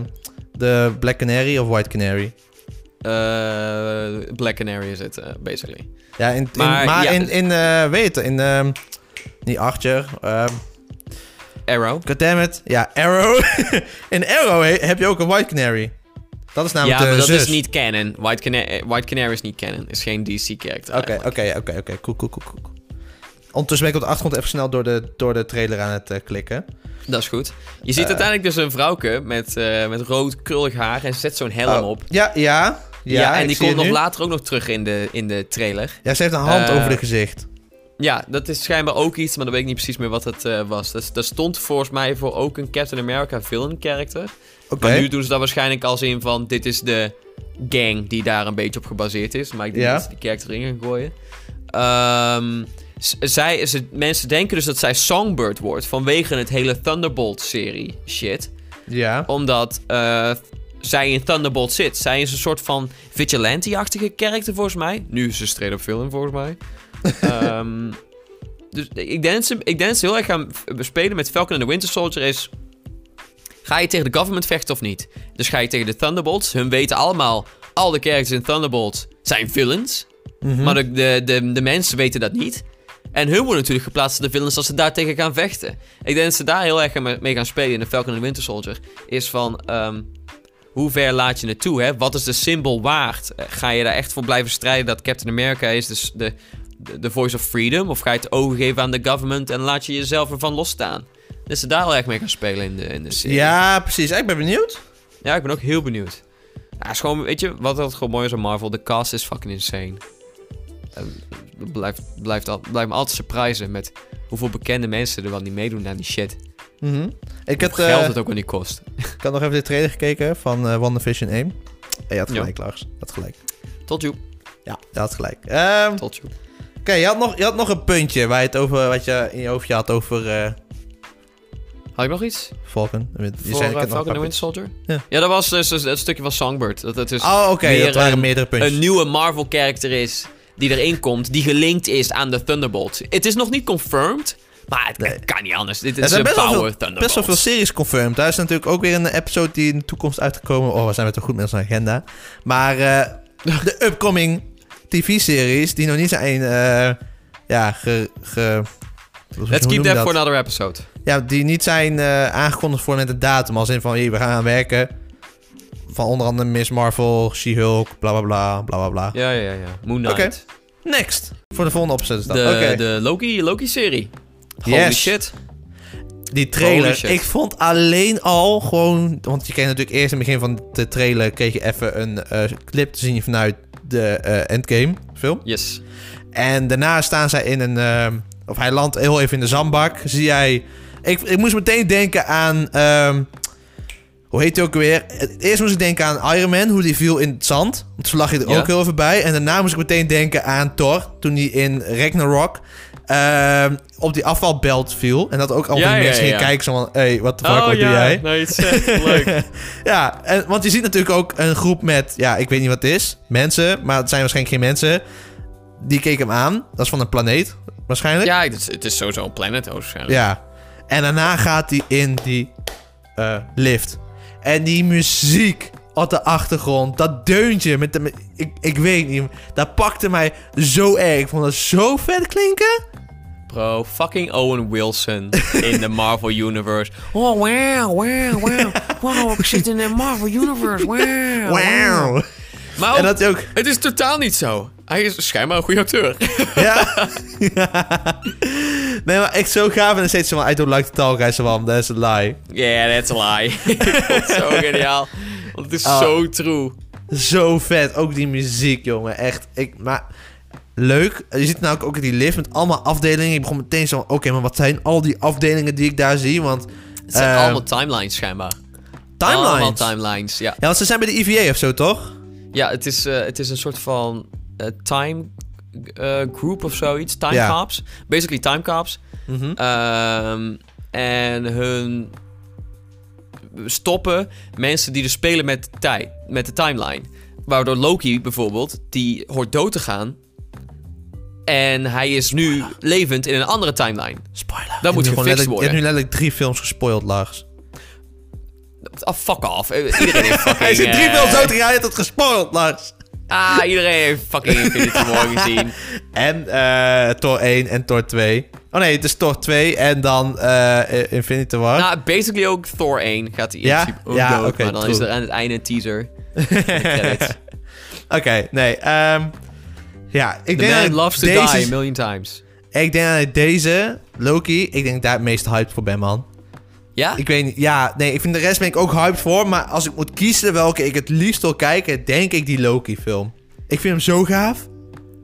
de Black Canary of White Canary? Black Canary is het, basically. Ja, in, in- Maar, maar, ja, in, in weet het, in, ehm niet Archer, ehm Arrow. goddammit, ja, Arrow. [LAUGHS] in Arrow he- heb je ook een White Canary. Dat is namelijk ja, maar dat zus. is niet canon. White, Cana eh, White Canary is niet canon. Is geen DC-character. Oké, oké, oké, oké, cool, cool, cool, cool. Ondertussen ben ik op de achtergrond even snel door de, door de trailer aan het eh, klikken. Dat is goed. Je ziet Eh. uiteindelijk dus een vrouwke met, met rood krullig haar en ze zet zo'n helm Oh, op. Ja, ja. Ja, Ja, en ik die komt het nog nu. later ook nog terug in de, in de trailer. Ja, ze heeft een hand over de gezicht. Ja, dat is schijnbaar ook iets, maar dan weet ik niet precies meer wat het eh, was. Dat, dat stond volgens mij voor ook een Captain America villain character. Oké. Maar nu doen ze dat waarschijnlijk als in van... dit is de gang die daar een beetje op gebaseerd is. Maar ik denk Ja. dat ze die character in gaan gooien. Ehm, z- zij, ze, mensen denken dus dat zij Songbird wordt... vanwege het hele Thunderbolt-serie shit. Ja. Omdat eh, zij in Thunderbolt zit. Zij is een soort van vigilante-achtige character volgens mij. Nu is ze straight up villain volgens mij. [LAUGHS] Ehm, dus ik denk, ze, ik denk ze heel erg gaan spelen met Falcon en de Winter Soldier is... Ga je tegen de government vechten of niet? Dus ga je tegen de Thunderbolts. Hun weten allemaal, al de characters in Thunderbolt zijn villains. Mhm. Maar de, de, de, de mensen weten dat niet. En hun worden natuurlijk geplaatst de villains als ze daar tegen gaan vechten. Ik denk dat ze daar heel erg mee gaan spelen in de Falcon en de Winter Soldier. Is van, ehm, hoe ver laat je het toe? Hè? Wat is de symbool waard? Eh, Ga je daar echt voor blijven strijden dat Captain America is dus de, de, voice of freedom? Of ga je het ogen geven aan de government en laat je jezelf ervan losstaan? Dat ze daar heel erg mee gaan spelen in de, in de serie. Ja, precies. Ik ben benieuwd. Ja, ik ben ook heel benieuwd. Ja, is gewoon, weet je, wat altijd gewoon mooi is aan Marvel? De cast is fucking insane. Het blijft, blijft, al, blijft me altijd surprijzen met hoeveel bekende mensen er wel niet meedoen aan die shit. Mhm. Ik, had, geld eh, het ook wel niet kost. ik had nog even de trailer gekeken van eh WandaVision 1. En je had Ja. gelijk, Lars. Had gelijk. Tot you. Ja, je had gelijk. Ehm, Tot you. je, had nog- je had nog een puntje waar je het over, wat je in je hoofdje had over eh Had ik nog iets? Falcon. Je Voor zei, uh, Falcon een paar Winter Soldier? Ja. dat was dus het stukje van Songbird. Dat het dus. Oh, oké. Dat waren een- meerdere puntjes. een nieuwe Marvel-character is die erin komt, die gelinkt is aan de Thunderbolts. Het is nog niet confirmed, maar het, Nee. kan niet anders. Dit is een best wel, power veel, Thunderbolts. best wel veel series confirmed. Daar is natuurlijk ook weer een episode die in de toekomst uitgekomen. Oh, we zijn we toch goed met onze agenda. Maar eh, [LAUGHS] de upcoming TV-series die nog niet zijn... eh, ja, ge... ge Let's keep that for another episode. Ja, die niet zijn eh, aangekondigd voor met de datum. Als in van, we gaan aan werken. Van onder andere Miss Marvel, She-Hulk, bla bla bla, bla bla bla. Ja, ja, ja. Moon. Knight. Next. Voor de volgende opzet is dat. De, de Loki, Loki-serie. Holy Yes. shit. Die trailer. Ik vond alleen al gewoon... Want je kreeg natuurlijk eerst in het begin van de trailer... kreeg je even een eh, clip te zien vanuit de eh, Endgame film. Yes. En daarna staan zij in een... eh, of hij landt heel even in de zandbak. Zie jij... Ik, ik moest meteen denken aan... ehm, hoe heet hij ook weer? Eerst moest ik denken aan Iron Man, hoe die viel in het zand. Want toen lag je er Ja. ook heel even bij. En daarna moest ik meteen denken aan Thor, toen hij in Ragnarok ehm, op die afvalbelt viel. En dat ook al Ja, die ja, mensen gingen ja. kijken zo van... Hé, hey, wat de fuck, oh wat ja, doe jij? nee, het is echt [LAUGHS] leuk. Ja, en, want je ziet natuurlijk ook een groep met... Ja, ik weet niet wat het is. Mensen, maar het zijn waarschijnlijk geen mensen. Die keken hem aan. Dat is van een planeet, waarschijnlijk. ja, het is, het is sowieso een planet waarschijnlijk. Ja. En daarna gaat hij in die eh, lift. En die muziek op de achtergrond, dat deuntje met de... met- ik, ik weet niet, dat pakte mij zo erg. Ik vond dat zo vet klinken. Bro, fucking Owen Wilson in de Marvel Universe. Oh, wow, wow, wow. [LAUGHS] Wow, ik zit in de Marvel Universe. Wow. Maar ook- En dat ook... het is totaal niet zo. Hij is schijnbaar een goede acteur. [LAUGHS] Ja. nee, maar echt zo gaaf. En dan steeds van, I don't like the tall guys. Zo van, that's a lie. Yeah, that's a lie. Ik vond het zo geniaal. Want het is Ah. zo true. Zo vet. Ook die muziek, jongen. Echt. Ik, maar leuk. Je ziet nou ook die lift met allemaal afdelingen. Ik begon meteen zo. Oké, maar wat zijn al die afdelingen die ik daar zie? Want... Het zijn eh, allemaal timelines schijnbaar. Allemaal Timelines. timelines, ja. Ja, want ze zijn bij de EVA of zo, toch? Ja, het is, eh, het is een soort van eh, time group of zoiets. Time Ja. cops. Basically time cops. Mhm. Ehm, en hun stoppen mensen die dus spelen met de tijd, met de timeline. Waardoor Loki bijvoorbeeld, die hoort dood te gaan. En hij is nu levend in een andere timeline. Spoiler. Dat moet Je hebt nu gewoon gefixt letterlijk- Je worden. hebt nu letterlijk drie films gespoild, Lars. Ah, fuck off. Eh, Iedereen heeft fucking... Hij zit drie eh, films dood, jij hebt het gespoild, Lars. Ah, iedereen heeft fucking Infinity War [LAUGHS] gezien. En eh Thor 1 en Thor 2. Oh nee, het is Thor 2 en dan eh Infinity War. Nou, basically ook Thor 1 gaat hij in Ja? principe ook Ja, dood. oké, maar dan true. is er aan het einde een teaser. [LAUGHS] Oké, nee. ehm ja, ik The denk man dat loves to deze, die a million times. Ik denk dat deze, Loki, ik denk daar het meest hyped voor ben, man. Ja? Ik weet niet, ja, nee, ik vind de rest ben ik ook hyped voor. Maar als ik moet kiezen welke ik het liefst wil kijken, denk ik die Loki-film. Ik vind hem zo gaaf.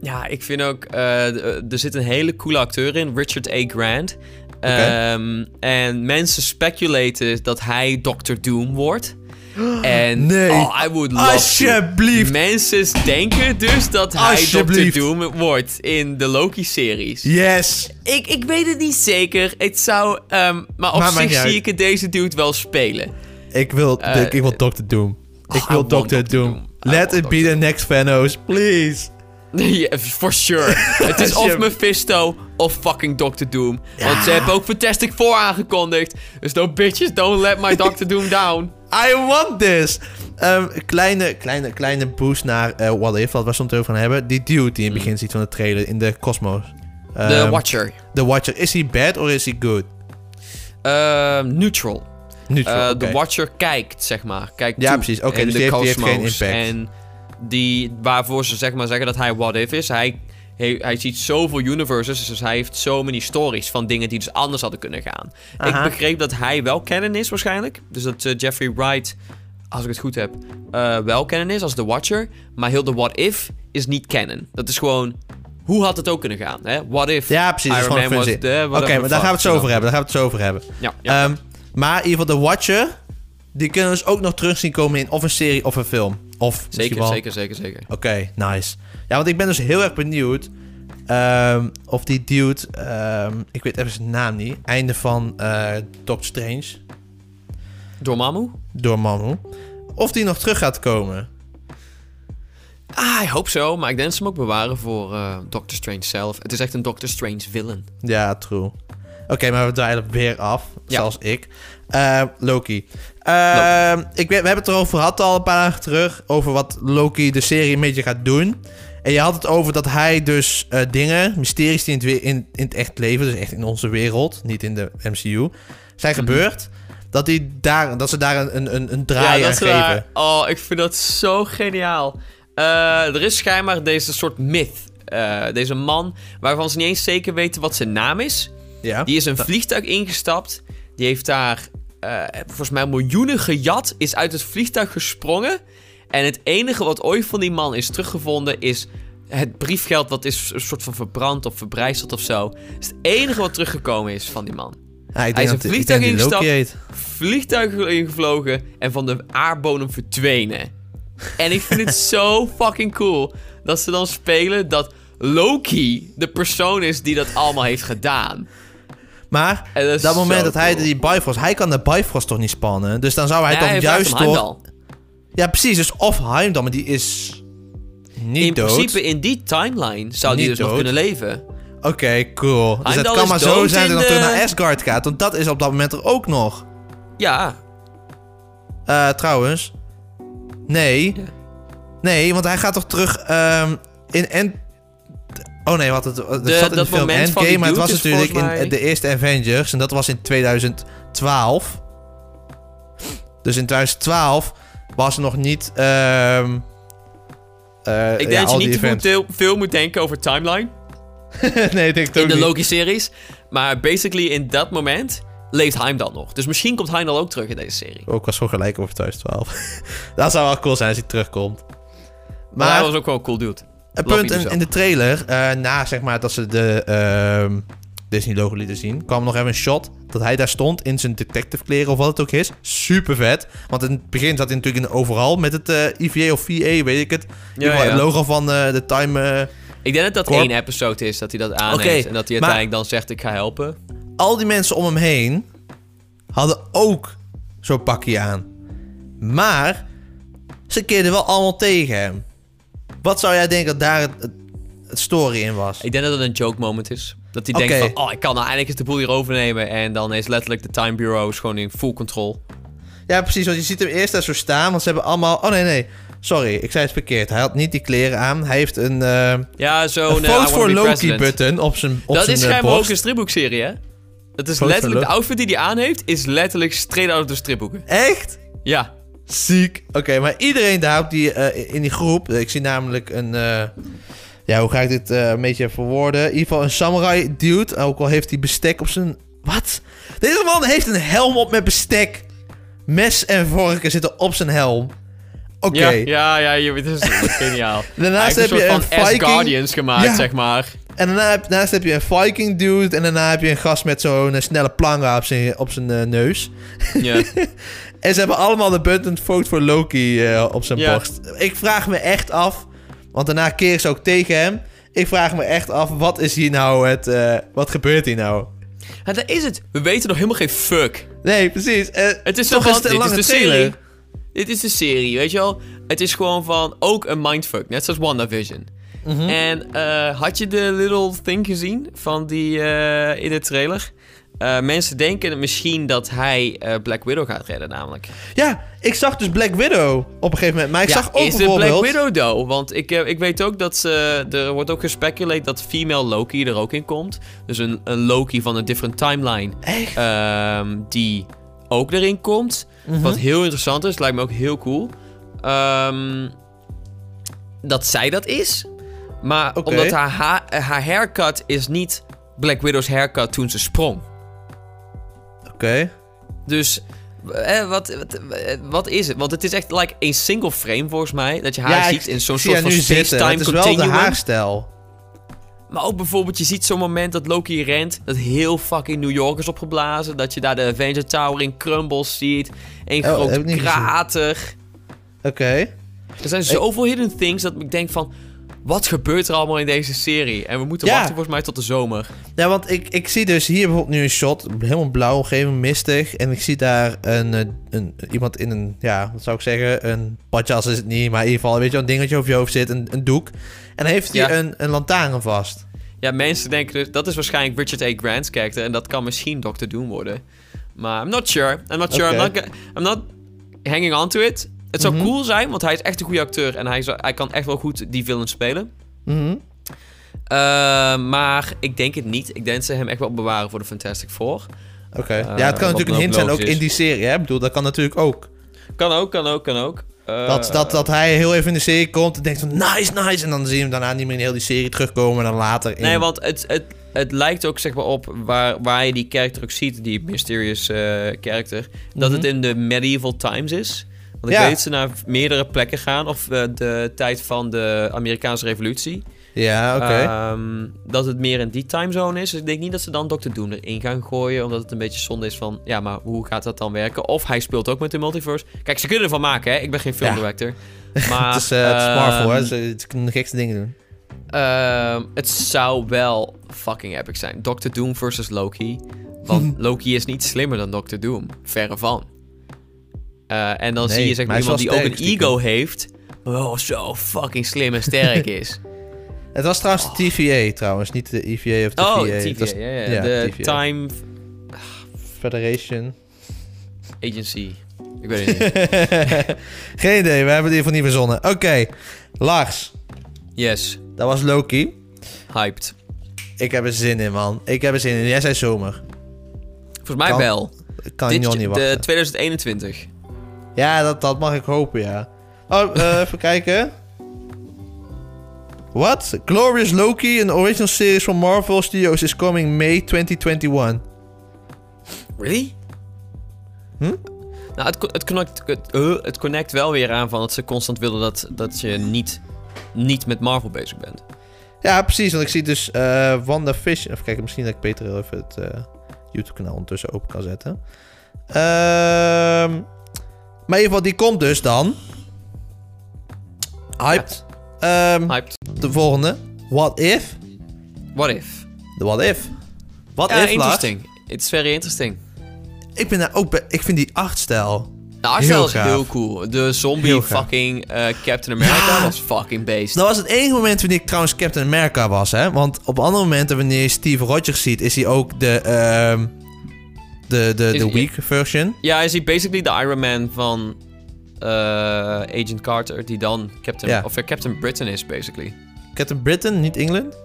Ja, ik vind ook... eh, eh, er zit een hele coole acteur in, Richard A. Grant. Ehm, en mensen speculaten dat hij Doctor Doom wordt. [GASPS] En Nee. oh, I would love. Alsjeblieft. Mensen denken dus dat hij. Doctor Doom wordt in de Loki-series. Yes. Ik, ik weet het niet zeker. Het zou... ehm, maar op Maar zich zie uit. ik het deze dude wel spelen. Ik wil, Eh, ik wil Dr. Doom. oh, ik I wil. Dr. Doom. Let it be the next Thanos, please. [LAUGHS] Ja, for sure. [LAUGHS] Het is of Mephisto of fucking Doctor Doom. Want ze hebben ook Fantastic Four aangekondigd. Dus no bitches, don't let my [LAUGHS] Doctor Doom down. I want this. Ehm, kleine, kleine, kleine boost naar eh, What If, wat we soms over gaan hebben. Die dude die in het begin ziet van de trailer in de Cosmos. The Ehm, Watcher. The Watcher. Is hij bad or is hij good? Ehm, neutral. Neutral, Eh. The Watcher kijkt, zeg maar. Kijkt Ja, toe precies. Oké, dus de die heeft- die heeft geen cosmos. impact. En die, waarvoor ze zeg maar zeggen dat hij What If is. Hij, hij, hij ziet zoveel universes, dus hij heeft zo many stories van dingen die dus anders hadden kunnen gaan. Aha. Ik begreep dat hij wel canon is waarschijnlijk. Dus dat eh, Jeffrey Wright, als ik het goed heb, eh, wel canon is als The Watcher. Maar heel de What If is niet canon. Dat is gewoon, hoe had het ook kunnen gaan? Hè? What If Ja, precies. Iron Man was. Oké, maar daar gaan we het zo over hebben. Daar gaan we het zo over hebben. Ja, ja. Ehm, maar in ieder geval, The Watcher... Die kunnen we dus ook nog terug zien komen in of een serie of een film. Of zeker, zeker, zeker, zeker. Oké, nice. Ja, want ik ben dus heel erg benieuwd... ehm, of die dude... ehm, ik weet even zijn naam niet. Einde van eh Doctor Strange. Dormammu? Door Manu. Of die nog terug gaat komen. Ah, ik hoop zo, maar ik denk dat ze hem ook bewaren voor eh, Doctor Strange zelf. Het is echt een Doctor Strange villain. Ja, true. Oké, maar we dweilen weer af. Ja. Zoals ik. Eh, Loki. Ehm, ik weet, we hebben het erover gehad al een paar dagen terug. Over wat Loki de serie een beetje gaat doen. En je had het over dat hij dus eh, dingen, mysteries die in het, in, in het echt leven, dus echt in onze wereld, niet in de MCU, zijn Mhm. gebeurd. Dat, die daar, dat ze daar een, een, een, draai aan is geven. Oh, ik vind dat zo geniaal. Eh, er is schijnbaar deze soort myth. eh, deze man, waarvan ze niet eens zeker weten wat zijn naam is. Ja. Die is een vliegtuig ingestapt. Die heeft daar volgens mij miljoenen gejat. Is uit het vliegtuig gesprongen. En het enige wat ooit van die man is teruggevonden is het briefgeld wat is een soort van verbrand of verbrijzeld of zo. Dat is het enige wat teruggekomen is van die man. Ja, Hij is een vliegtuig ingestapt. Vliegtuig ingevlogen en van de aardbodem verdwenen. En ik vind het zo fucking cool dat ze dan spelen dat Loki de persoon is die dat allemaal heeft gedaan. Maar dat moment dat hij die Bifrost... Hij kan de Bifrost toch niet spannen? Dus dan zou hij Ja, dan hij juist door... Ja, precies. Dus of Heimdall, maar die is niet In dood. principe in die timeline zou die Niet dus nog kunnen leven. Oké, cool. Dus het kan maar zo zijn dat in hij de- naar Asgard gaat. Want dat is op dat moment er ook nog. Ja, Eh, trouwens. Nee. Ja. Nee, want hij gaat toch terug ehm, in End... Oh nee, wat het, het De- zat in de film Endgame, maar het was natuurlijk in de eerste Avengers. En dat was in 2012. Dus in 2012 was er nog niet... ehm eh, ik denk ja, dat je niet events. veel, veel moet denken over timeline [LAUGHS] nee, ik denk het in ook de niet. Loki-series. Maar basically in dat moment leeft Heimdall nog. Dus misschien komt Heimdall ook terug in deze serie. Ook was gewoon gelijk over 2012. [LAUGHS] dat zou wel cool zijn als hij terugkomt. Maar hij Maar was ook wel een cool dude. een punt in, zo. in de trailer, eh, na zeg maar dat ze de, ehm, Disney-logo lieten zien, kwam nog even een shot dat hij daar stond in zijn detective kleren of wat het ook is. Super vet. Want in het begin zat hij natuurlijk in overal met het eh IVA of VA, weet ik het. Ja. Het logo van eh, de Time. eh, Ik denk dat dat Corp- één episode is dat hij dat. Oké, en dat hij uiteindelijk dan zegt: Ik ga helpen. al die mensen om hem heen hadden ook zo'n pakje aan. Maar ze keerden wel allemaal tegen hem. Wat zou jij denken dat daar het, het, het story in was? Ik denk dat het een joke moment is. Dat hij denkt van, oh, ik kan nou eindelijk eens de boel hier overnemen. En dan is letterlijk de Time Bureau gewoon in full control. Ja, precies. Want je ziet hem eerst daar zo staan. Want ze hebben allemaal... Oh, nee, nee. Sorry, ik zei het verkeerd. Hij had niet die kleren aan. Hij heeft een, eh Ja, zo'n Vote wanna for be Loki president. button op zijn op Dat zijn, is eh, schijnbaar ook een stripboekserie, hè? Dat is letterlijk, de outfit die hij aan heeft, is letterlijk straight out of de stripboeken. Echt? Ja. Ziek. Oké, maar iedereen daar op die, eh, in die groep... Ik zie namelijk een... ja, hoe ga ik dit eh, een beetje verwoorden? In ieder geval een samurai dude. Ook al heeft hij bestek op zijn... Wat? Deze man heeft een helm op met bestek. Mes en vorken zitten op zijn helm. Oké. Ja, ja, ja, je, dat is, geniaal. [LAUGHS] Daarnaast heb je een Viking... S-Guardians gemaakt, Ja. zeg maar. En daarna daarnaast heb je een Viking dude. En daarna heb je een gast met zo'n eh, snelle planga op zijn, op zijn eh, neus. Ja. [LAUGHS] En ze hebben allemaal de button Vote for Loki op zijn Ja. borst. Ik vraag me echt af, want daarna keren ze ook tegen hem. Ik vraag me echt af, wat is hier nou het... eh, wat gebeurt hier nou? Ja, dat is het. We weten nog helemaal geen fuck. Nee, precies. eh, Het is toch een is lange de trailer. serie. Dit is de serie, weet je wel? Het is gewoon van, ook een mindfuck, net zoals WandaVision. Mhm. En eh, had je de little thing gezien van die in de trailer? Eh, mensen denken misschien dat hij eh, Black Widow gaat redden, namelijk. Ja, ik zag dus Black Widow op een gegeven moment. Maar ik ja, zag ook is bijvoorbeeld... Black Widow though? Want ik, eh, ik weet ook dat ze, er wordt ook gespeculeerd dat female Loki er ook in komt. Dus een, een Loki van een different timeline. Echt? ehm, die ook erin komt. Mhm. Wat heel interessant is, lijkt me ook heel cool. Ehm, dat zij dat is. Maar omdat haar, ha haar haircut is niet Black Widow's haircut toen ze sprong. Oké. Dus eh, wat, wat, wat is het? Want het is echt like een single frame volgens mij. Dat je haar ziet in zo'n soort van space-time Het is wel de haarstijl. Maar ook bijvoorbeeld, je ziet zo'n moment dat Loki rent, dat heel fucking New York is opgeblazen. Dat je daar de Avenger Tower in crumbles ziet. Een Oh, groot krater. Oké. Er zijn zoveel hidden things dat ik denk van... Wat gebeurt er allemaal in deze serie? En we moeten Ja. wachten volgens mij tot de zomer. Ja, want ik, ik zie dus hier bijvoorbeeld nu een shot, helemaal blauw, omgeving mistig. En ik zie daar een, eh, een, iemand in een, ja, wat zou ik zeggen, een badjas is het niet, maar in ieder geval, weet je, wel, een dingetje over je hoofd zit, een, een doek. En dan heeft hij Ja. een, een lantaarn vast. Ja, mensen denken dus... Dat is waarschijnlijk Richard A. Grant's karakter. En dat kan misschien Doctor Doom worden. Maar I'm not sure. I'm not sure. I'm, not, I'm not hanging on to it. Het zou Mhm. cool zijn, want hij is echt een goede acteur. En hij, zou- hij kan echt wel goed die villain spelen. Mhm. Eh, maar ik denk het niet. Ik denk dat ze hem echt wel bewaren voor de Fantastic Four. Oké. Eh, ja, het kan natuurlijk een hint zijn ook is. in die serie, hè? Ik bedoel, dat kan natuurlijk ook. Kan ook, kan ook, kan ook. Eh, Dat, dat, dat hij heel even in de serie komt en denkt van, nice, nice. En dan zie je hem daarna niet meer in heel die serie terugkomen en dan later in... Nee, want het, het, het lijkt ook zeg maar op waar, waar je die character ook ziet, die mysterious character, dat Mhm. het in de medieval times is. Want ik Ja. weet dat ze naar meerdere plekken gaan, of eh, de tijd van de Amerikaanse revolutie. Ja, oké. Ehm, dat het meer in die timezone is. Dus ik denk niet dat ze dan Dr. Doom erin gaan gooien. Omdat het een beetje zonde is van... Ja, maar hoe gaat dat dan werken? Of hij speelt ook met de multiverse. Kijk, ze kunnen ervan maken, hè. Ik ben geen filmdirector. Maar, [LAUGHS] het is, het is Marvel, hè? Ze, ze kunnen de gekste dingen doen. Ehm, het zou wel fucking epic zijn. Dr. Doom versus Loki. Want [LAUGHS] Loki is niet slimmer dan Dr. Doom. Verre van. Eh, en dan Nee, zie je zeg maar iemand die ook een ego heeft. Wel zo fucking slim en sterk is. [LAUGHS] Het was trouwens de TVA trouwens, niet de EVA of de oh, TVA. was Ja, ja. ja, de TVA. Time Federation. Agency. Ik weet het niet. [LAUGHS] Geen idee, we hebben het geval niet verzonnen. Oké, Lars, Yes. dat was Loki. Hyped. Ik heb er zin in, man. Ik heb er zin in. Jij zei zomer. Volgens mij Kan- wel. Kan Dit, nog niet de wachten. 2021. Ja, dat, dat mag ik hopen, ja. Oh, eh, [LAUGHS] even kijken. What? Glorious Loki, een original series van Marvel Studios, is coming May 2021. Really? Hm? Nou, het, het, connect, het, eh, het connect wel weer aan van dat ze constant willen dat, dat je niet, niet met Marvel bezig bent. Ja, precies. Want ik zie dus eh Wanda Fish. Even kijken, misschien dat ik Peter heel even het eh, YouTube-kanaal ondertussen open kan zetten. Ehm, maar in ieder geval, die komt dus dan. Hyped. Ehm, Hyped. de volgende. What if? What if? De what if. What Ja, if, interesting. It's very interesting. Ik ben daar ook bij, Ik vind die. Nou, Arsenal Heel is heel cool. De zombie fucking eh, Captain America Ja. was fucking beest. Dat was het enige moment wanneer ik trouwens Captain America was, hè. Want op andere momenten, wanneer je Steve Rogers ziet, is hij ook de, ehm, de, de, de weak version. Ja, hij is hij basically de Iron Man van eh, Agent Carter, die dan Captain, Ja. of Captain Britain is, basically. Captain Britain, niet England?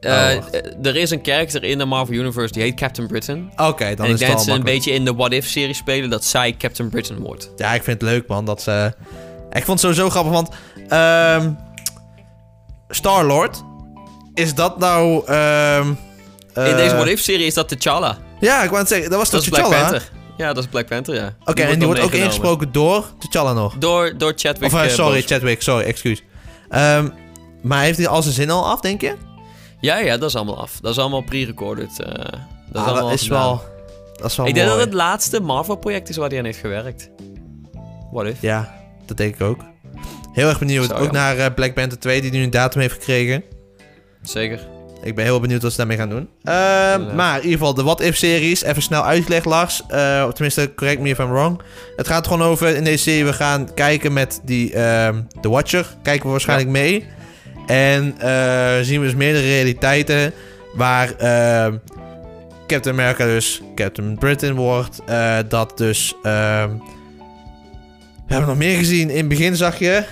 Eh, Oh, eh, er is een character in de Marvel Universe die heet Captain Britain. Oké, dan en is ik het denk al dat ze een beetje in de What If-serie spelen dat zij Captain Britain wordt. Ja, ik vind het leuk, man, dat ze... Ik vond het sowieso grappig, want... ehm Star-Lord, is dat nou... ehm, in deze What If-serie is dat T'Challa. Ja, ik wou het zeggen, dat was toch T'Challa? Panther. Ja, dat is Black Panther, ja. Oké, en die wordt ook ingesproken door T'Challa nog. Door, door Chadwick. Of, eh, eh, sorry. Chadwick, sorry, excuus. Ehm, maar heeft hij al zijn zin al af, denk je? Ja, ja, dat is allemaal af. Dat is allemaal pre-recorded. eh, dat is Ah, allemaal dat is wel... Dat is wel Ik denk dat het laatste Marvel-project is waar hij aan heeft gewerkt. What if? Ja, dat denk ik ook. Heel erg benieuwd. Ook naar Black Panther 2, die nu een datum heeft gekregen. Zeker. Ik ben heel benieuwd wat ze daarmee gaan doen. Ehm, maar in ieder geval, de What If-series. Even snel uitgelegd, Lars. Eh, tenminste, correct me if I'm wrong. Het gaat gewoon over, in deze serie, we gaan kijken met die, ehm The Watcher. Kijken we waarschijnlijk mee. En eh, zien we dus meerdere realiteiten. Waar ehm, Captain America dus Captain Britain wordt. Eh, dat dus... ehm, we hebben nog meer gezien. In het begin zag je...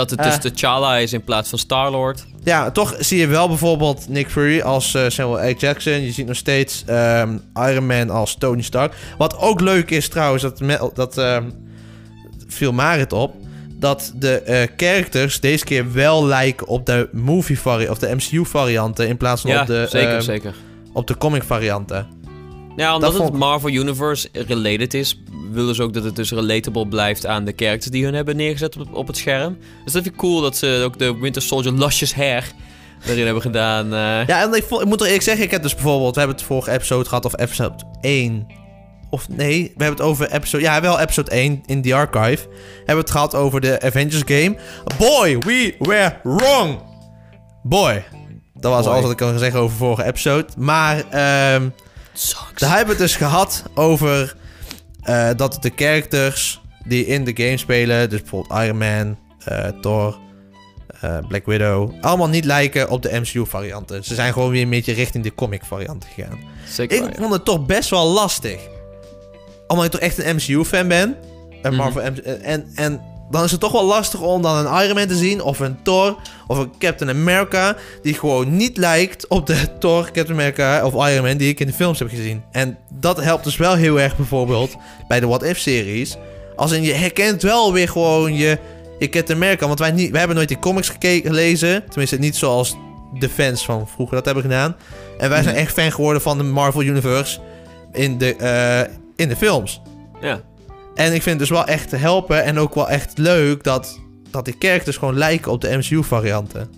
Dat het dus Eh. T'Challa is in plaats van Star-Lord. Ja, toch zie je wel bijvoorbeeld Nick Fury als eh, Samuel L. Jackson. Je ziet nog steeds ehm, Iron Man als Tony Stark. Wat ook leuk is trouwens, dat, dat ehm, viel Marit op. Dat de eh, characters deze keer wel lijken op de movie variant of de MCU varianten in plaats van Ja, op, de, zeker, ehm, zeker. op de comic varianten. Ja, omdat het Marvel Universe related is, willen ze ook dat het dus relatable blijft aan de characters die hun hebben neergezet op, op het scherm. Dus dat vind ik cool dat ze ook de Winter Soldier luscious hair erin hebben gedaan. eh. Ja, en ik, moet er eerlijk zeggen, ik heb dus bijvoorbeeld, we hebben het vorige episode gehad, of episode 1. Of nee, we hebben het over episode, ja wel episode 1 in the archive. Hebben we het gehad over de Avengers game. Boy, we were wrong. Boy. Dat was Boy. alles wat ik kan zeggen over vorige episode. Maar ehm. Daar hebben we het dus gehad over eh, dat de characters die in de game spelen, dus bijvoorbeeld Iron Man, eh, Thor, eh, Black Widow, allemaal niet lijken op de MCU-varianten. Ze zijn gewoon weer een beetje richting de comic-varianten gegaan. Zeker Ik ja. vond het toch best wel lastig. Omdat ik toch echt een MCU-fan ben. Een Mhm. Marvel en, en dan is het toch wel lastig om dan een Iron Man te zien, of een Thor, of een Captain America, die gewoon niet lijkt op de [LAUGHS] Thor, Captain America of Iron Man die ik in de films heb gezien. En dat helpt dus wel heel erg bijvoorbeeld bij de What If-series. Als in, je herkent wel weer gewoon je, je Captain America, want wij, niet, wij hebben nooit die comics gekeken, gelezen. Tenminste, niet zoals de fans van vroeger dat hebben gedaan. En wij zijn Mhm. echt fan geworden van de Marvel Universe in de, eh, in de films. Ja. En ik vind het dus wel echt te helpen en ook wel echt leuk dat, dat die characters gewoon lijken op de MCU-varianten.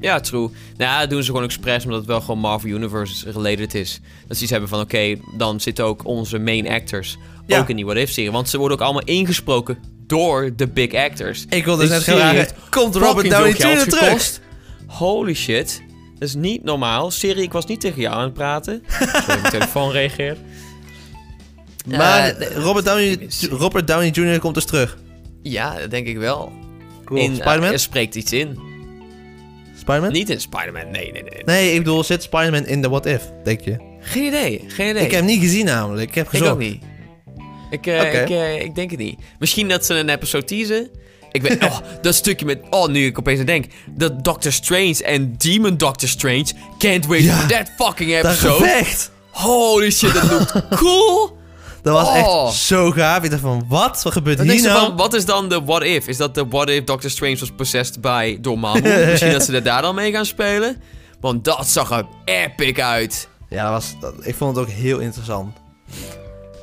Ja, true. Nou ja, dat doen ze gewoon expres omdat het wel gewoon Marvel Universe related is. Dat ze iets hebben van, oké, dan zitten ook onze main actors Ja. ook in die What If-serie. Want ze worden ook allemaal ingesproken door de big actors. Ik wilde dus net komt Robert Downey Jr. terug? Holy shit. Dat is niet normaal. Serie, ik was niet tegen jou aan het praten. [LAUGHS] Sorry, mijn telefoon reageert. Maar Eh, Robert, Downey, Robert Downey Jr. komt dus terug. Ja, dat denk ik wel. Cool. In, Spider-Man? er spreekt iets in. Spider-Man? Niet in Spider-Man, nee, nee, nee. Nee, ik bedoel, zit Spider-Man in de What If, denk je? Geen idee, geen idee. Ik heb hem niet gezien namelijk, ik heb Ik gezocht. ook niet. Ik, eh, ik, eh, ik denk het niet. Misschien dat ze een episode teasen. Ik weet, [LAUGHS] oh, dat stukje met, oh, nu ik opeens aan denk, dat Doctor Strange en Demon Doctor Strange, can't wait Ja. for that fucking Dat episode. gevecht! Holy shit, dat loopt [LAUGHS] cool. Dat was Oh. echt zo gaaf. Ik dacht van, wat? Wat gebeurt Dan hier nou? van, wat is dan de what if? Is dat de what if Doctor Strange was possessed by door? [LAUGHS] Misschien dat ze er daar dan mee gaan spelen? Want dat zag er epic uit. Ja, dat was, dat- ik vond het ook heel interessant.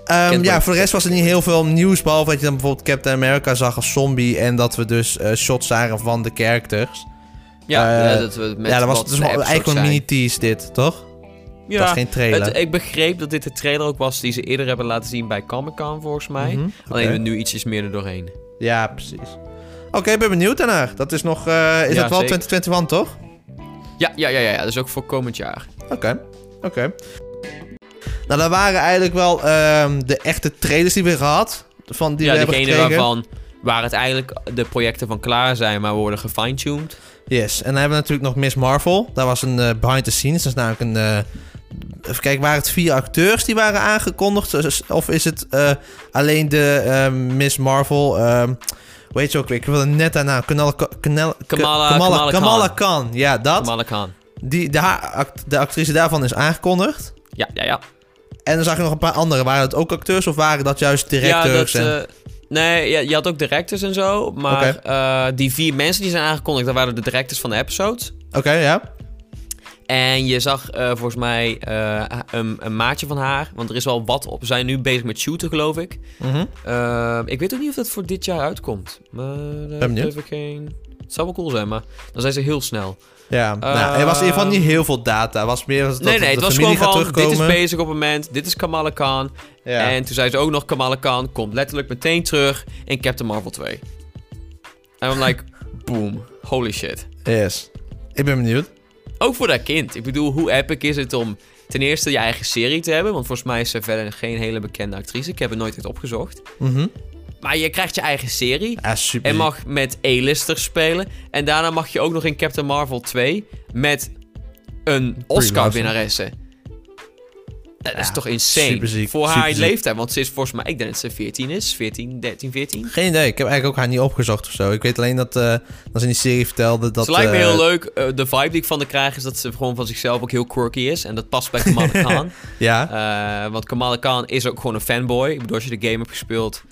Ehm, ja, voor de rest was er niet heel veel nieuws. Behalve dat je dan bijvoorbeeld Captain America zag als zombie. En dat we dus eh, shots zagen van de characters. Ja, Eh, dat we met ja, dat was dus eigenlijk een mini-tease dit, toch? Ja, dat was geen trailer. het- ik begreep dat dit de trailer ook was die ze eerder hebben laten zien bij Comic Con, volgens mij. Mhm, Alleen er nu ietsjes meer er doorheen. Ja, precies. Oké, ik ben benieuwd daarnaar. Dat is nog... eh, is Ja, dat wel zeker. 2021, toch? Ja, ja, ja, ja, ja. Dat is ook voor komend jaar. Oké, oké. Nou, dat waren eigenlijk wel ehm, de echte trailers die we gehad. Van die ja, we hebben degene gekregen. waarvan waar het eigenlijk de projecten van klaar zijn, maar worden gefine-tuned. Yes, en dan hebben we natuurlijk nog Miss Marvel. Daar was een eh, behind the scenes. Dat is namelijk een... eh, even kijken, waren het vier acteurs die waren aangekondigd? Of is het eh, alleen de eh, Miss Marvel... ehm hoe heet ze ook weer? Ik wilde net daarna... Kamala, Kamala, Kamala- Kamala, Kamala Kamala Khan. Khan. Ja, dat. Kamala Khan. Die, de, haar- de actrice daarvan is aangekondigd. Ja, ja, ja. En dan zag je nog een paar andere. Waren het ook acteurs of waren dat juist Ja, directeurs? dat, en- eh, nee, ja, je had ook directors en zo. Maar eh, die vier mensen die zijn aangekondigd, dat waren de directors van de episodes. Oké, ja. En je zag eh, volgens mij eh, een, een maatje van haar. Want er is wel wat op. We zijn nu bezig met shooten, geloof ik. Mhm. Eh, ik weet ook niet of dat voor dit jaar uitkomt. Maar heb ik geen... Het zou wel cool zijn, maar dan zijn ze heel snel. Ja, nou, er was in ieder geval niet heel veel data. Was meer dat, nee, nee, dat het was gewoon van, dit is bezig op het moment, dit is Kamala Khan. Ja. En toen zei ze ook nog, Kamala Khan komt letterlijk meteen terug in Captain Marvel 2. En I'm like, boom, holy shit. Yes. Ik ben benieuwd. Ook voor dat kind. Ik bedoel, hoe epic is het om ten eerste je eigen serie te hebben? Want volgens mij is ze verder geen hele bekende actrice. Ik heb het nooit echt opgezocht. Mhm. Maar je krijgt je eigen serie. Super. En mag met A-listers spelen. En daarna mag je ook nog in Captain Marvel 2 met een Oscar-winnaaresse. Dat is toch insane? superziek, Voor haar leeftijd. Want ze is volgens mij, ik denk dat ze 14 is. 14, 13, 14. Geen idee. Ik heb eigenlijk ook haar niet opgezocht of zo. Ik weet alleen dat, dat ze in die serie vertelde dat... ze lijkt me eh, heel leuk. Eh, de vibe die ik van haar krijg is dat ze gewoon van zichzelf ook heel quirky is. En dat past bij Kamala [LAUGHS] Khan. Ja. Want Kamala Khan is ook gewoon een fanboy. Ik bedoel, als je de game hebt gespeeld,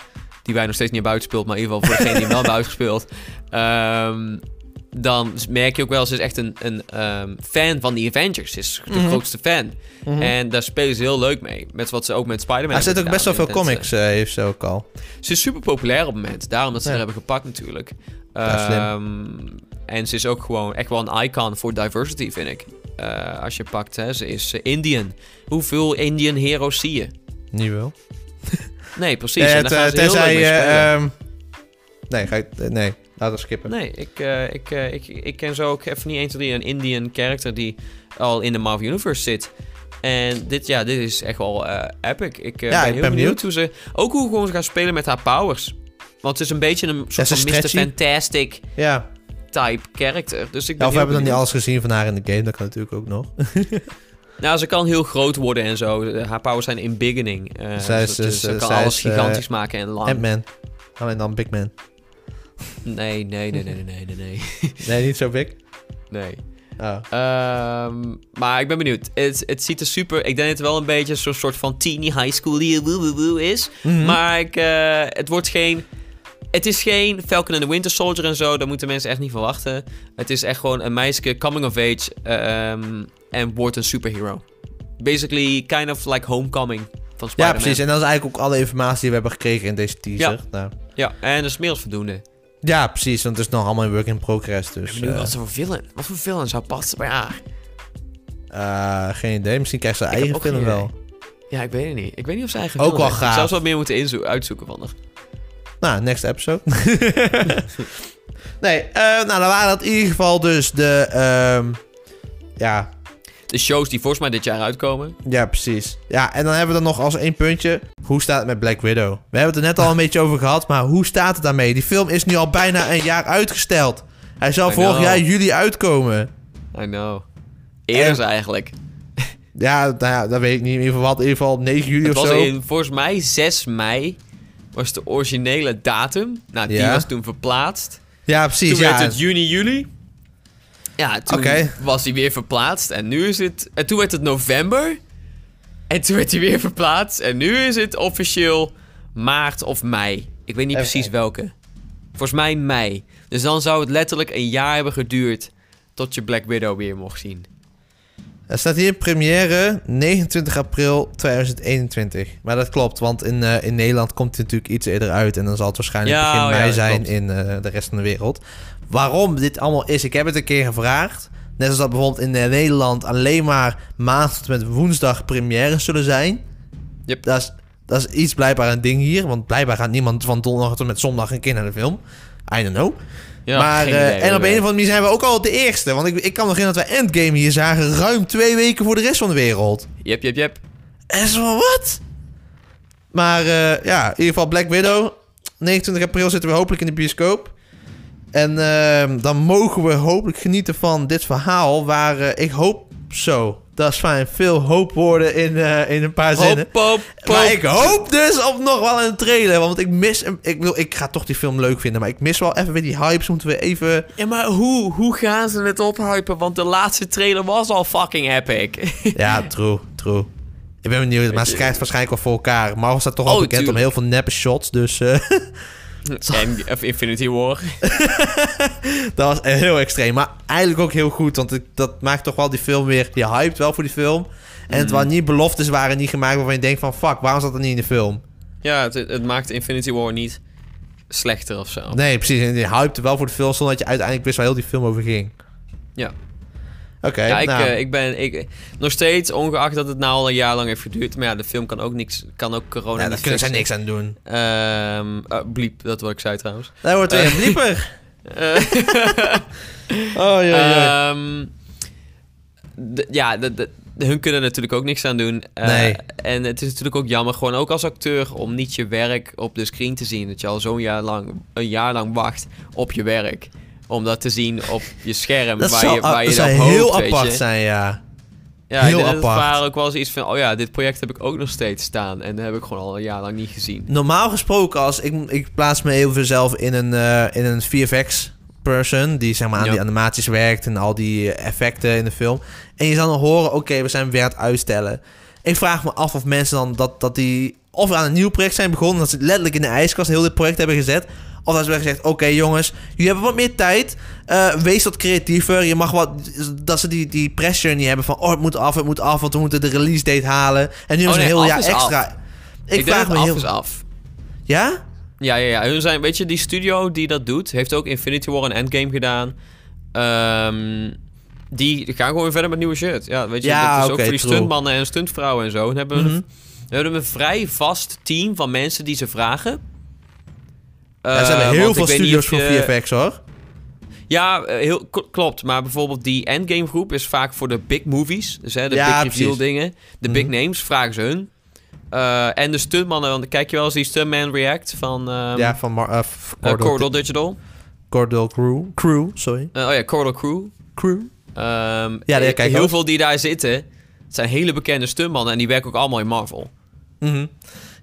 die wij nog steeds niet hebben uitgespeeld, maar in ieder geval voor degene die hem wel hebben uitgespeeld, [LAUGHS] ehm, dan merk je ook wel, ze is echt een, een ehm, fan van de Avengers. Ze is de Mhm. grootste fan. Mhm. En daar spelen ze heel leuk mee. Met wat ze ook met Spider-Man Hij zit ook best wel veel gedaan. comics, eh, heeft ze ook al. Ze is super populair op het moment. Daarom dat ze Ja. er hebben gepakt natuurlijk. Ehm, en ze is ook gewoon echt wel een icon voor diversity, vind ik. Eh, als je pakt, hè. Ze is eh, Indian. Hoeveel Indian heroes zie je? Niet wel. Nee, precies. [LAUGHS] Eh, en daar te- gaan ze heel leuk mee eh, ehm, nee, ga ik, eh, nee, laten we skippen. Nee, ik, eh, ik, eh, ik, ik ken zo ook even niet 1, 2, 3 een Indian character die al in de Marvel Universe zit. En dit, ja, dit is echt wel eh, epic. Ik Ja, ben ik heel ben benieuwd benieuwd. hoe ze... Ook hoe gewoon ze gaan spelen met haar powers. Want het is een beetje een soort van Mr. Fantastic Ja. type character. Dus ik ja ben of we hebben nog niet alles gezien van haar in de game. Dat kan natuurlijk ook nog. [LAUGHS] Nou, ze kan heel groot worden en zo. Haar powers zijn in beginning. Zij is- dus ze- ze kan alles is, gigantisch maken en lang. Ant-Man. Alleen dan Big Man. Nee, nee, nee, nee, nee, nee, nee, [LAUGHS] nee. Niet zo big. nee. Oh. Maar ik ben benieuwd. Het, het ziet er super... Ik denk dat het wel een beetje zo'n soort van teeny high school is. Mhm. Maar ik, eh, het wordt geen... Het is geen Falcon and the Winter Soldier en zo. Daar moeten mensen echt niet verwachten. Het is echt gewoon een meisje coming of age. ehm, en wordt een superhero. Basically, kind of like Homecoming van Ja, Spider-Man. precies. En dat is eigenlijk ook alle informatie die we hebben gekregen in deze teaser. Ja. Nou, Ja, en dat is meer voldoende. Ja, precies. Want het is nog allemaal in work in progress. Ik Dus ben benieuwd eh, wat voor villain. Wat voor villain zou passen bij haar? eh, geen idee. Misschien krijgt ze haar Ik eigen film wel. Ja, ik weet het niet. Ik weet niet of ze eigen Ook wel heeft. Ik gaaf. zou ze wat meer moeten inzo- uitzoeken van haar. [LAUGHS] Nou, next episode. [LAUGHS] nee, eh, nou dan waren dat in ieder geval dus de... ehm, ja, De shows die volgens mij dit jaar uitkomen. ja, precies. Ja, en dan hebben we dan nog als één puntje... Hoe staat het met Black Widow? We hebben het er net al een beetje over gehad, maar hoe staat het daarmee? Die film is nu al bijna een jaar uitgesteld. Hij zou I vorig know. jaar juli uitkomen. I know. Eerder En- eigenlijk. Ja, nou ja, dat weet ik niet. In ieder geval, wat, in ieder geval 9 juli Het of was zo. in, volgens mij 6 mei was de originele datum. Nou, die Ja. was toen verplaatst. Ja, precies. Toen ja. werd het juni, juli. Ja, toen was hij weer verplaatst. En nu is het... En toen werd het november. En toen werd hij weer verplaatst. En nu is het officieel maart of mei. Ik weet niet precies welke. Volgens mij mei. Dus dan zou het letterlijk een jaar hebben geduurd... tot je Black Widow weer mocht zien. Er staat hier première 29 april 2021. Maar dat klopt, want in, eh, in Nederland komt hij natuurlijk iets eerder uit. En dan zal het waarschijnlijk Ja, begin oh mei zijn klopt. in eh, de rest van de wereld. Waarom dit allemaal is. Ik heb het een keer gevraagd. Net als dat bijvoorbeeld in Nederland alleen maar maandag tot met woensdag premières zullen zijn. Yep. Dat is, dat is iets blijkbaar een ding hier. Want blijkbaar gaat niemand van donderdag tot met zondag een keer naar de film. I don't know. Ja, maar, eh, en op een of andere manier zijn we ook al de eerste. Want ik, ik kan nog herinneren dat wij Endgame hier zagen ruim twee weken voor de rest van de wereld. Yep, yep, yep. En zo wat? Maar eh, ja, in ieder geval Black Widow. 29 april zitten we hopelijk in de bioscoop. En ehm, dan mogen we hopelijk genieten van dit verhaal. Waar eh, ik hoop zo. Dat is fijn. Veel hoopwoorden in, eh, in een paar zinnen. Hop, Maar ik hoop dus op nog wel een trailer. Want ik mis... hem- Ik, wil, ik ga toch die film leuk vinden. Maar ik mis wel even weer die hypes. Moeten we even... Ja, maar hoe, hoe gaan ze het ophypen? Want de laatste trailer was al fucking epic. [LAUGHS] Ja, true, true. Ik ben benieuwd. Maar ze krijgt waarschijnlijk wel voor elkaar. Marvel staat toch al Oh, bekend tuurlijk. om heel veel neppe shots. Dus... [LAUGHS] en, of Infinity War. [LAUGHS] Dat was heel extreem. Maar eigenlijk ook heel goed. Want dat maakt toch wel die film weer... Je hyped wel voor die film. En het waren niet beloftes waren niet gemaakt waarvan je denkt van... Fuck, waarom zat dat niet in de film? Ja, het, het maakt Infinity War niet slechter of zo. Nee, precies. En je hypte wel voor de film... zonder dat je uiteindelijk wist waar heel die film over ging. Ja. Oké, ja, ik, nou, eh, ik ben ik, nog steeds, ongeacht dat het nou al een jaar lang heeft geduurd. Maar ja, de film kan ook niks, kan ook corona ja, niet daar kunnen zij fixen. niks aan doen. Oh, bliep, dat wat ik zei trouwens. Daar wordt weer een blieper. [LAUGHS] [LAUGHS] Oh, ja, ja. de- ja, de, de- hun kunnen natuurlijk ook niks aan doen. Eh, Nee. En het is natuurlijk ook jammer, gewoon ook als acteur, om niet je werk op de screen te zien. Dat je al zo'n jaar lang, een jaar lang wacht op je werk. Om dat te zien op je scherm, Dat waar zou, je, waar je dat zou hoopt, heel weet apart je. zijn, ja. Ja, Heel het apart. waren ook wel eens iets van... Oh ja, dit project heb ik ook nog steeds staan. En dat heb ik gewoon al een jaar lang niet gezien. Normaal gesproken, als ik, ik plaats me even zelf in een, eh, in een VFX person die zeg maar aan Ja. die animaties werkt en al die effecten in de film. En je zal dan horen, oké, we zijn weer aan het uitstellen. Ik vraag me af of mensen dan dat, dat die of aan een nieuw project zijn begonnen, dat ze letterlijk in de ijskast heel dit project hebben gezet. Of dat ze hebben gezegd, oké jongens, jullie hebben wat meer tijd. Eh, wees wat creatiever. Je mag wat, dat ze die, die pressure niet hebben van, oh het moet af, het moet af, want we moeten de release date halen. En nu hebben ze Oh, nee, een heel jaar is extra. af. Ik, Ik, vraag me heel... af is af. Ja? Ja, ja, ja. Hun zijn, weet je, die studio die dat doet... heeft ook Infinity War en Endgame gedaan. Ehm, die gaan gewoon weer verder met nieuwe shit. Ja, weet je, Ja, dat is ook voor die true. stuntmannen en stuntvrouwen en zo. Dan hebben we, Mhm. een, we hebben een vrij vast team van mensen die ze vragen. Ja, ze Eh, hebben heel veel studios voor VFX hoor. Ja, eh, heel, klopt. Maar bijvoorbeeld die Endgame groep is vaak voor de big movies. Dus hè, de Ja, big reveal dingen. De big Mhm. names vragen ze hun. Eh, en de stuntmannen, want kijk je wel eens die Stuntman React van ehm ja, van Mar- uh, eh, Cordal, Digital. Cordal Crew. Crew, sorry. Eh, oh ja, Cordal Crew. Crew. Ehm, Ja, eh, kijk heel ook. veel die daar zitten, het zijn hele bekende stuntmannen en die werken ook allemaal in Marvel. Mhm.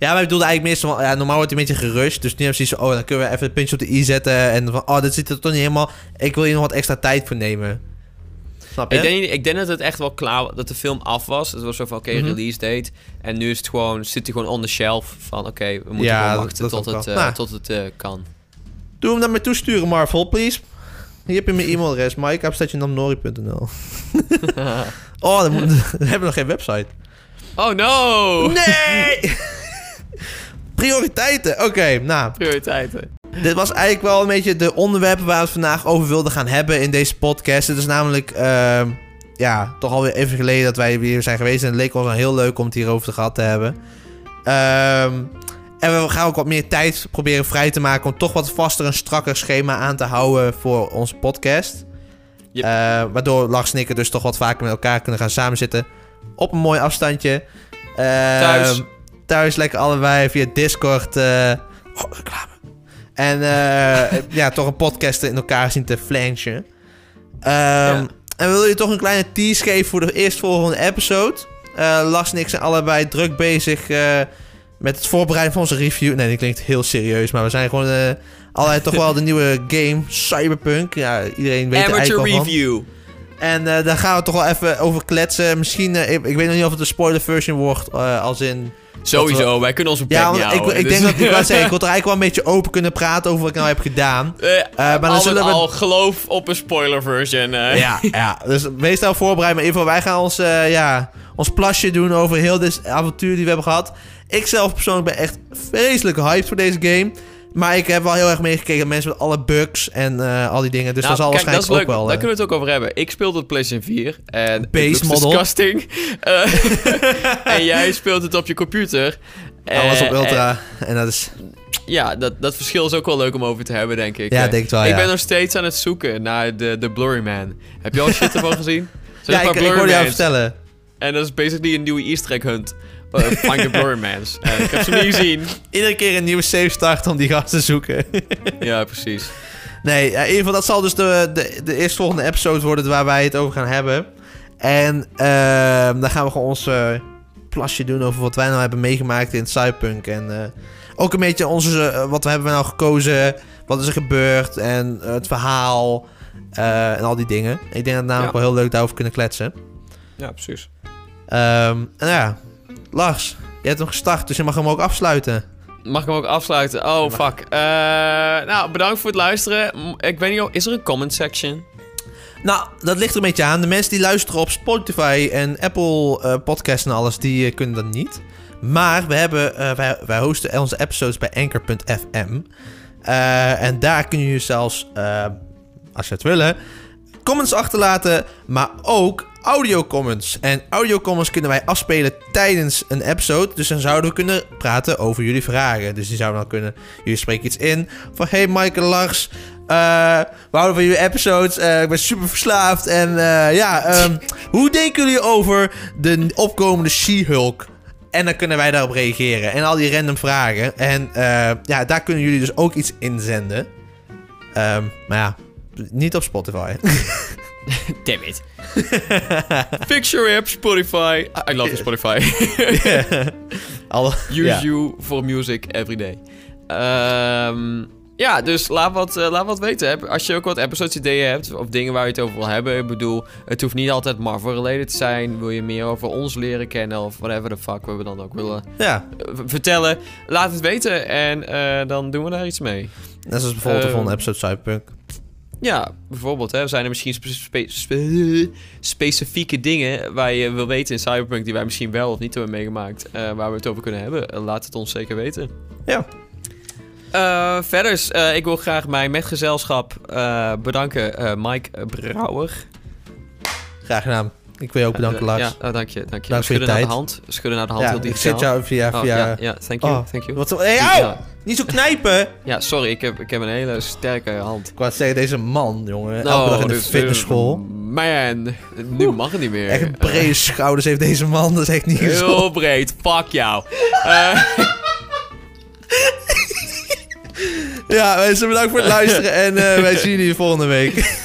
Ja, maar ik bedoelde eigenlijk meestal... Ja, normaal wordt hij een beetje gerust. Dus nu hebben ze van... Oh, dan kunnen we even een puntje op de i zetten. En van... Oh, dit zit er toch niet helemaal... Ik wil hier nog wat extra tijd voor nemen. Snap je? Ik denk, ik denk dat het echt wel klaar dat de film af was. Het was zo van, oké, Mhm. release date. En nu is het gewoon, zit hij gewoon on the shelf van, oké, we moeten Ja, gewoon dat- wachten dat tot, het, eh, Nou. tot het eh, kan. Doe hem naar me toesturen, Marvel, please. Hier heb je mijn e-mailadres. mike.namnori.nl [LAUGHS] Oh, dan, moet- [LAUGHS] dan hebben we nog geen website. Oh no! Nee! [LAUGHS] Prioriteiten. Oké, nou. Prioriteiten. Dit was eigenlijk wel een beetje de onderwerpen waar we het vandaag over wilden gaan hebben in deze podcast. Het is namelijk, ehm, ja, toch alweer even geleden dat wij hier zijn geweest. En het leek ons dan heel leuk om het hierover te gehad te hebben. Ehm, en we gaan ook wat meer tijd proberen vrij te maken om toch wat vaster en strakker schema aan te houden voor onze podcast. Yep. Eh, waardoor Lars en ik er dus toch wat vaker met elkaar kunnen gaan samenzitten. Op een mooi afstandje. Ehm, Thuis. Thuis lekker allebei via Discord. oh, reclame. En eh, [LAUGHS] ja, toch een podcast in elkaar zien te flanchen. Ehm, En we willen je toch een kleine tease geven voor de eerstvolgende episode. Eh, Lars en ik zijn allebei druk bezig met het voorbereiden van onze review. Nee, die klinkt heel serieus, maar we zijn gewoon allebei toch wel de [LAUGHS] nieuwe game, Cyberpunk. Ja, iedereen weet er Amateur eigenlijk al van. review. En eh, daar gaan we toch wel even over kletsen. Misschien, eh, ik, ik weet nog niet of het een spoiler version wordt, eh, als in... Sowieso, wij kunnen onze bek Ja, niet ik, houden, ik dus- denk dat ik wou zeggen, ik [LAUGHS] wil er eigenlijk wel een beetje open kunnen praten over wat ik nou heb gedaan. Maar dan al zullen we- al geloof op een spoiler version. Ja, ja, dus wees nou voorbereid. Maar in ieder geval, wij gaan ons, ja, ons plasje doen over heel dit avontuur die we hebben gehad. Ik zelf persoonlijk ben echt vreselijk hyped voor deze game. Maar ik heb wel heel erg meegekeken. Mensen met alle bugs en eh, al die dingen. Dus Nou, dat zal kijk, dat waarschijnlijk is leuk. ook wel... Daar eh, kunnen we het ook over hebben. Ik speelde het PlayStation 4 en Base model. disgusting. [LAUGHS] Eh, [LAUGHS] en jij speelt het op je computer. alles op Ultra. En dat is... ja, dat, dat verschil is ook wel leuk om over te hebben, denk ik. Ja, denk het wel, Ik ja. ben nog steeds aan het zoeken naar de, de Blurry Man. Heb je al shit ervan gezien? [LAUGHS] Zijn Ja, ik, ik hoorde jou vertellen. En dat is basically een nieuwe easter egg hunt. Uh, find the Blurry Mans. Eh, ik heb ze niet gezien. Iedere keer een nieuwe save start om die gast te zoeken. [LAUGHS] Ja, precies. Nee, in ieder geval, dat zal dus de, de, de eerstvolgende episode worden waar wij het over gaan hebben. En ehm dan gaan we gewoon ons eh, plasje doen over wat wij nou hebben meegemaakt in Cyberpunk. En eh, ook een beetje onze, eh, wat hebben we nou gekozen, wat is er gebeurd en eh, het verhaal eh, en al die dingen. Ik denk dat we namelijk Ja. wel heel leuk daarover kunnen kletsen. Ja, precies. Ehm, en ja, Lars, je hebt hem gestart, dus je mag hem ook afsluiten. Mag ik hem ook afsluiten? Oh, fuck. Eh, nou, bedankt voor het luisteren. Ik weet niet, of- is er een comment section? Nou, dat ligt er een beetje aan. De mensen die luisteren op Spotify en Apple eh Podcasts en alles, die eh, kunnen dat niet. Maar we hebben, wij, wij hosten onze episodes bij Anchor.fm. En daar kun je zelfs, als je het willen, comments achterlaten, maar ook audio comments. En audio comments kunnen wij afspelen tijdens een episode. Dus dan zouden we kunnen praten over jullie vragen. Dus die zouden dan kunnen, jullie spreken iets in van hey Michael Lars, eh, we houden van jullie episodes. Eh, ik ben super verslaafd. En eh, ja, ehm, [LAUGHS] hoe denken jullie over de opkomende She-Hulk? En dan kunnen wij daarop reageren. En al die random vragen. En ja, daar kunnen jullie dus ook iets inzenden. Ehm, maar ja, niet op Spotify. [LAUGHS] Damn it. Fix your app, Spotify. I love you, Spotify. [LAUGHS] [LAUGHS] Use you for music every day. Ehm, ja, dus laat wat, eh, laat wat weten. Als je ook wat episodes ideeën hebt of dingen waar je het over wil hebben. Ik bedoel, het hoeft niet altijd Marvel-related te zijn. Wil je meer over ons leren kennen of whatever the fuck we dan ook willen ja, eh, vertellen. Laat het weten en eh, dan doen we daar iets mee. net zoals bijvoorbeeld de Ehm, volgende episode Cyberpunk. Ja, bijvoorbeeld, hè, zijn er misschien spe- spe- spe- [LAUGHS] specifieke dingen waar je wil weten in Cyberpunk die wij misschien wel of niet hebben meegemaakt, eh, waar we het over kunnen hebben? Eh, laat het ons zeker weten. Ja. Eh verder, eh, ik wil graag mijn metgezelschap eh, bedanken, eh, Mike Brouwer. Graag gedaan. Ik wil je ook bedanken, Eh, Lars. Ja, oh, dank je, dank je. Dank Schudden naar de hand, schudden naar de hand, Ja, heel ik zit jou via... Oh, via... ja, ja, thank you, Oh, thank you. Wat, hey, au! Ja. Niet zo knijpen! Ja, sorry, ik heb, ik heb een hele sterke hand. Ik wou zeggen, deze man, jongen. Elke dag in de dus, eh, fitnessschool. Man, nu mag het niet meer. Echt een brede schouders heeft deze man. Dat is echt niet gezond. Heel breed, fuck jou. Eh, [LAUGHS] Ja, mensen, bedankt voor het luisteren. En eh, wij zien jullie volgende week.